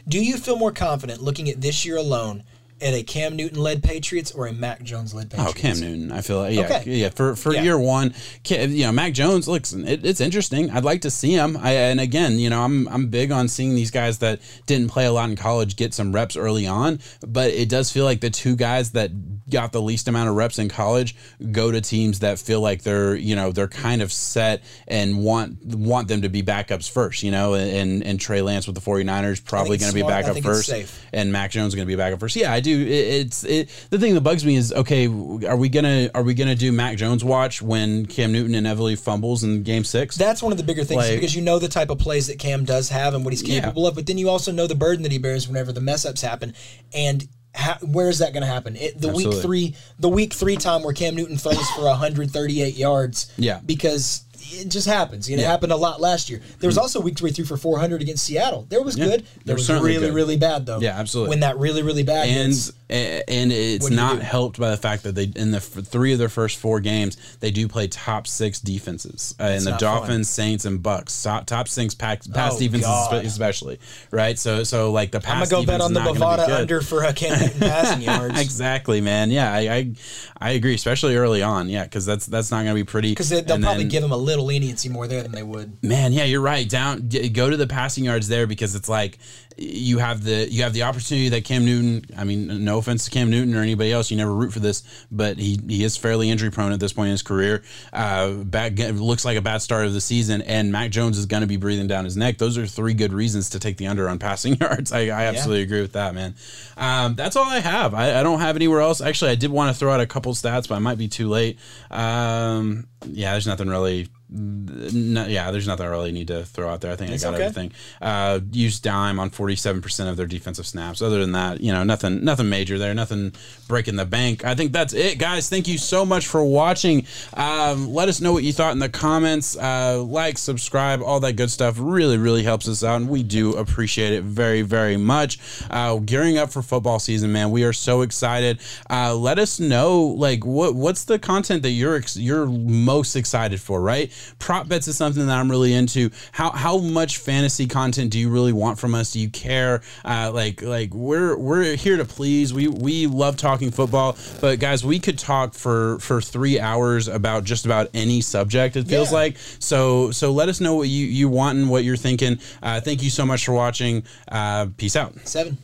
Do you feel more confident looking at this year alone at a Cam Newton led Patriots or a Mac Jones led Patriots? Oh, Cam Newton. I feel like yeah, Okay. yeah. For for Yeah. year one, you know, Mac Jones. Looks, it, it's interesting. I'd like to see him. I, and again, you know, I'm I'm big on seeing these guys that didn't play a lot in college get some reps early on. But it does feel like the two guys that got the least amount of reps in college go to teams that feel like they're you know they're kind of set and want want them to be backups first. You know, and and Trey Lance with the 49ers probably going to be backup first, and Mac Jones is going to be backup first. Yeah, I do. It, it's it. The thing that bugs me is okay. Are we gonna are we gonna do Mac Jones watch when Cam Newton inevitably fumbles in Game Six? That's one of the bigger things Like- because you know the type of plays that Cam does have and what he's Yeah. capable of, but then you also know the burden that he bears whenever the mess ups happen. And ha- where is that going to happen? It, the week three, the week three time where Cam Newton throws for 138 yards. Yeah. because it just happens. You know, It Yeah. Mm-hmm. happened a lot last year. There was also week three threw for 400 against Seattle. There was Yeah, good. there There was was really good. really bad though. Yeah, absolutely. When that really really bad and hits. And it's What do you not do? helped by the fact that they in the f- three of their first four games they do play top six defenses uh, in the not fun. Dolphins, Saints, and Bucks. Top, top six pack, pass Oh, defenses God. especially right. So so like the pass. I'm gonna go bet on the gonna Bovada under for a Cam passing yards. exactly, man. Yeah, I, I I agree, especially early on. Yeah, because that's that's not going to be pretty. Because they'll And probably then- give him a little leniency more there than they would. Man, yeah, you're right. Down, go to the passing yards there because it's like you have the you have the opportunity that Cam Newton. I mean, no offense to Cam Newton or anybody else, you never root for this, but he he is fairly injury prone at this point in his career. Uh, bad looks like a bad start of the season, and Mac Jones is going to be breathing down his neck. Those are three good reasons to take the under on passing yards. I, I absolutely agree with that, man. Um, that's all I have. I, I don't have anywhere else. Actually, I did want to throw out a couple stats, but I might be too late. Um, yeah, there's nothing really. No, yeah, there's nothing I really need to throw out there. I think It's I got okay. everything. Uh, used dime on 47% of their defensive snaps. Other than that, you know, nothing, nothing major there. Nothing breaking the bank. I think that's it, guys. Thank you so much for watching. Um, let us know what you thought in the comments. Uh, like, subscribe, all that good stuff. Really, really helps us out, and we do appreciate it very, very much. Uh, gearing up for football season, man. We are so excited. Uh, let us know, like, what what's the content that you're ex- you're most excited for, right? Prop bets is something that I'm really into. How how much fantasy content do you really want from us? Do you care? Uh, like like we're we're here to please. We we love talking football, but guys, we could talk for for three hours about just about any subject. It feels Yeah. like so so. Let us know what you you want and what you're thinking. Uh, thank you so much for watching. Uh, peace out. Seven.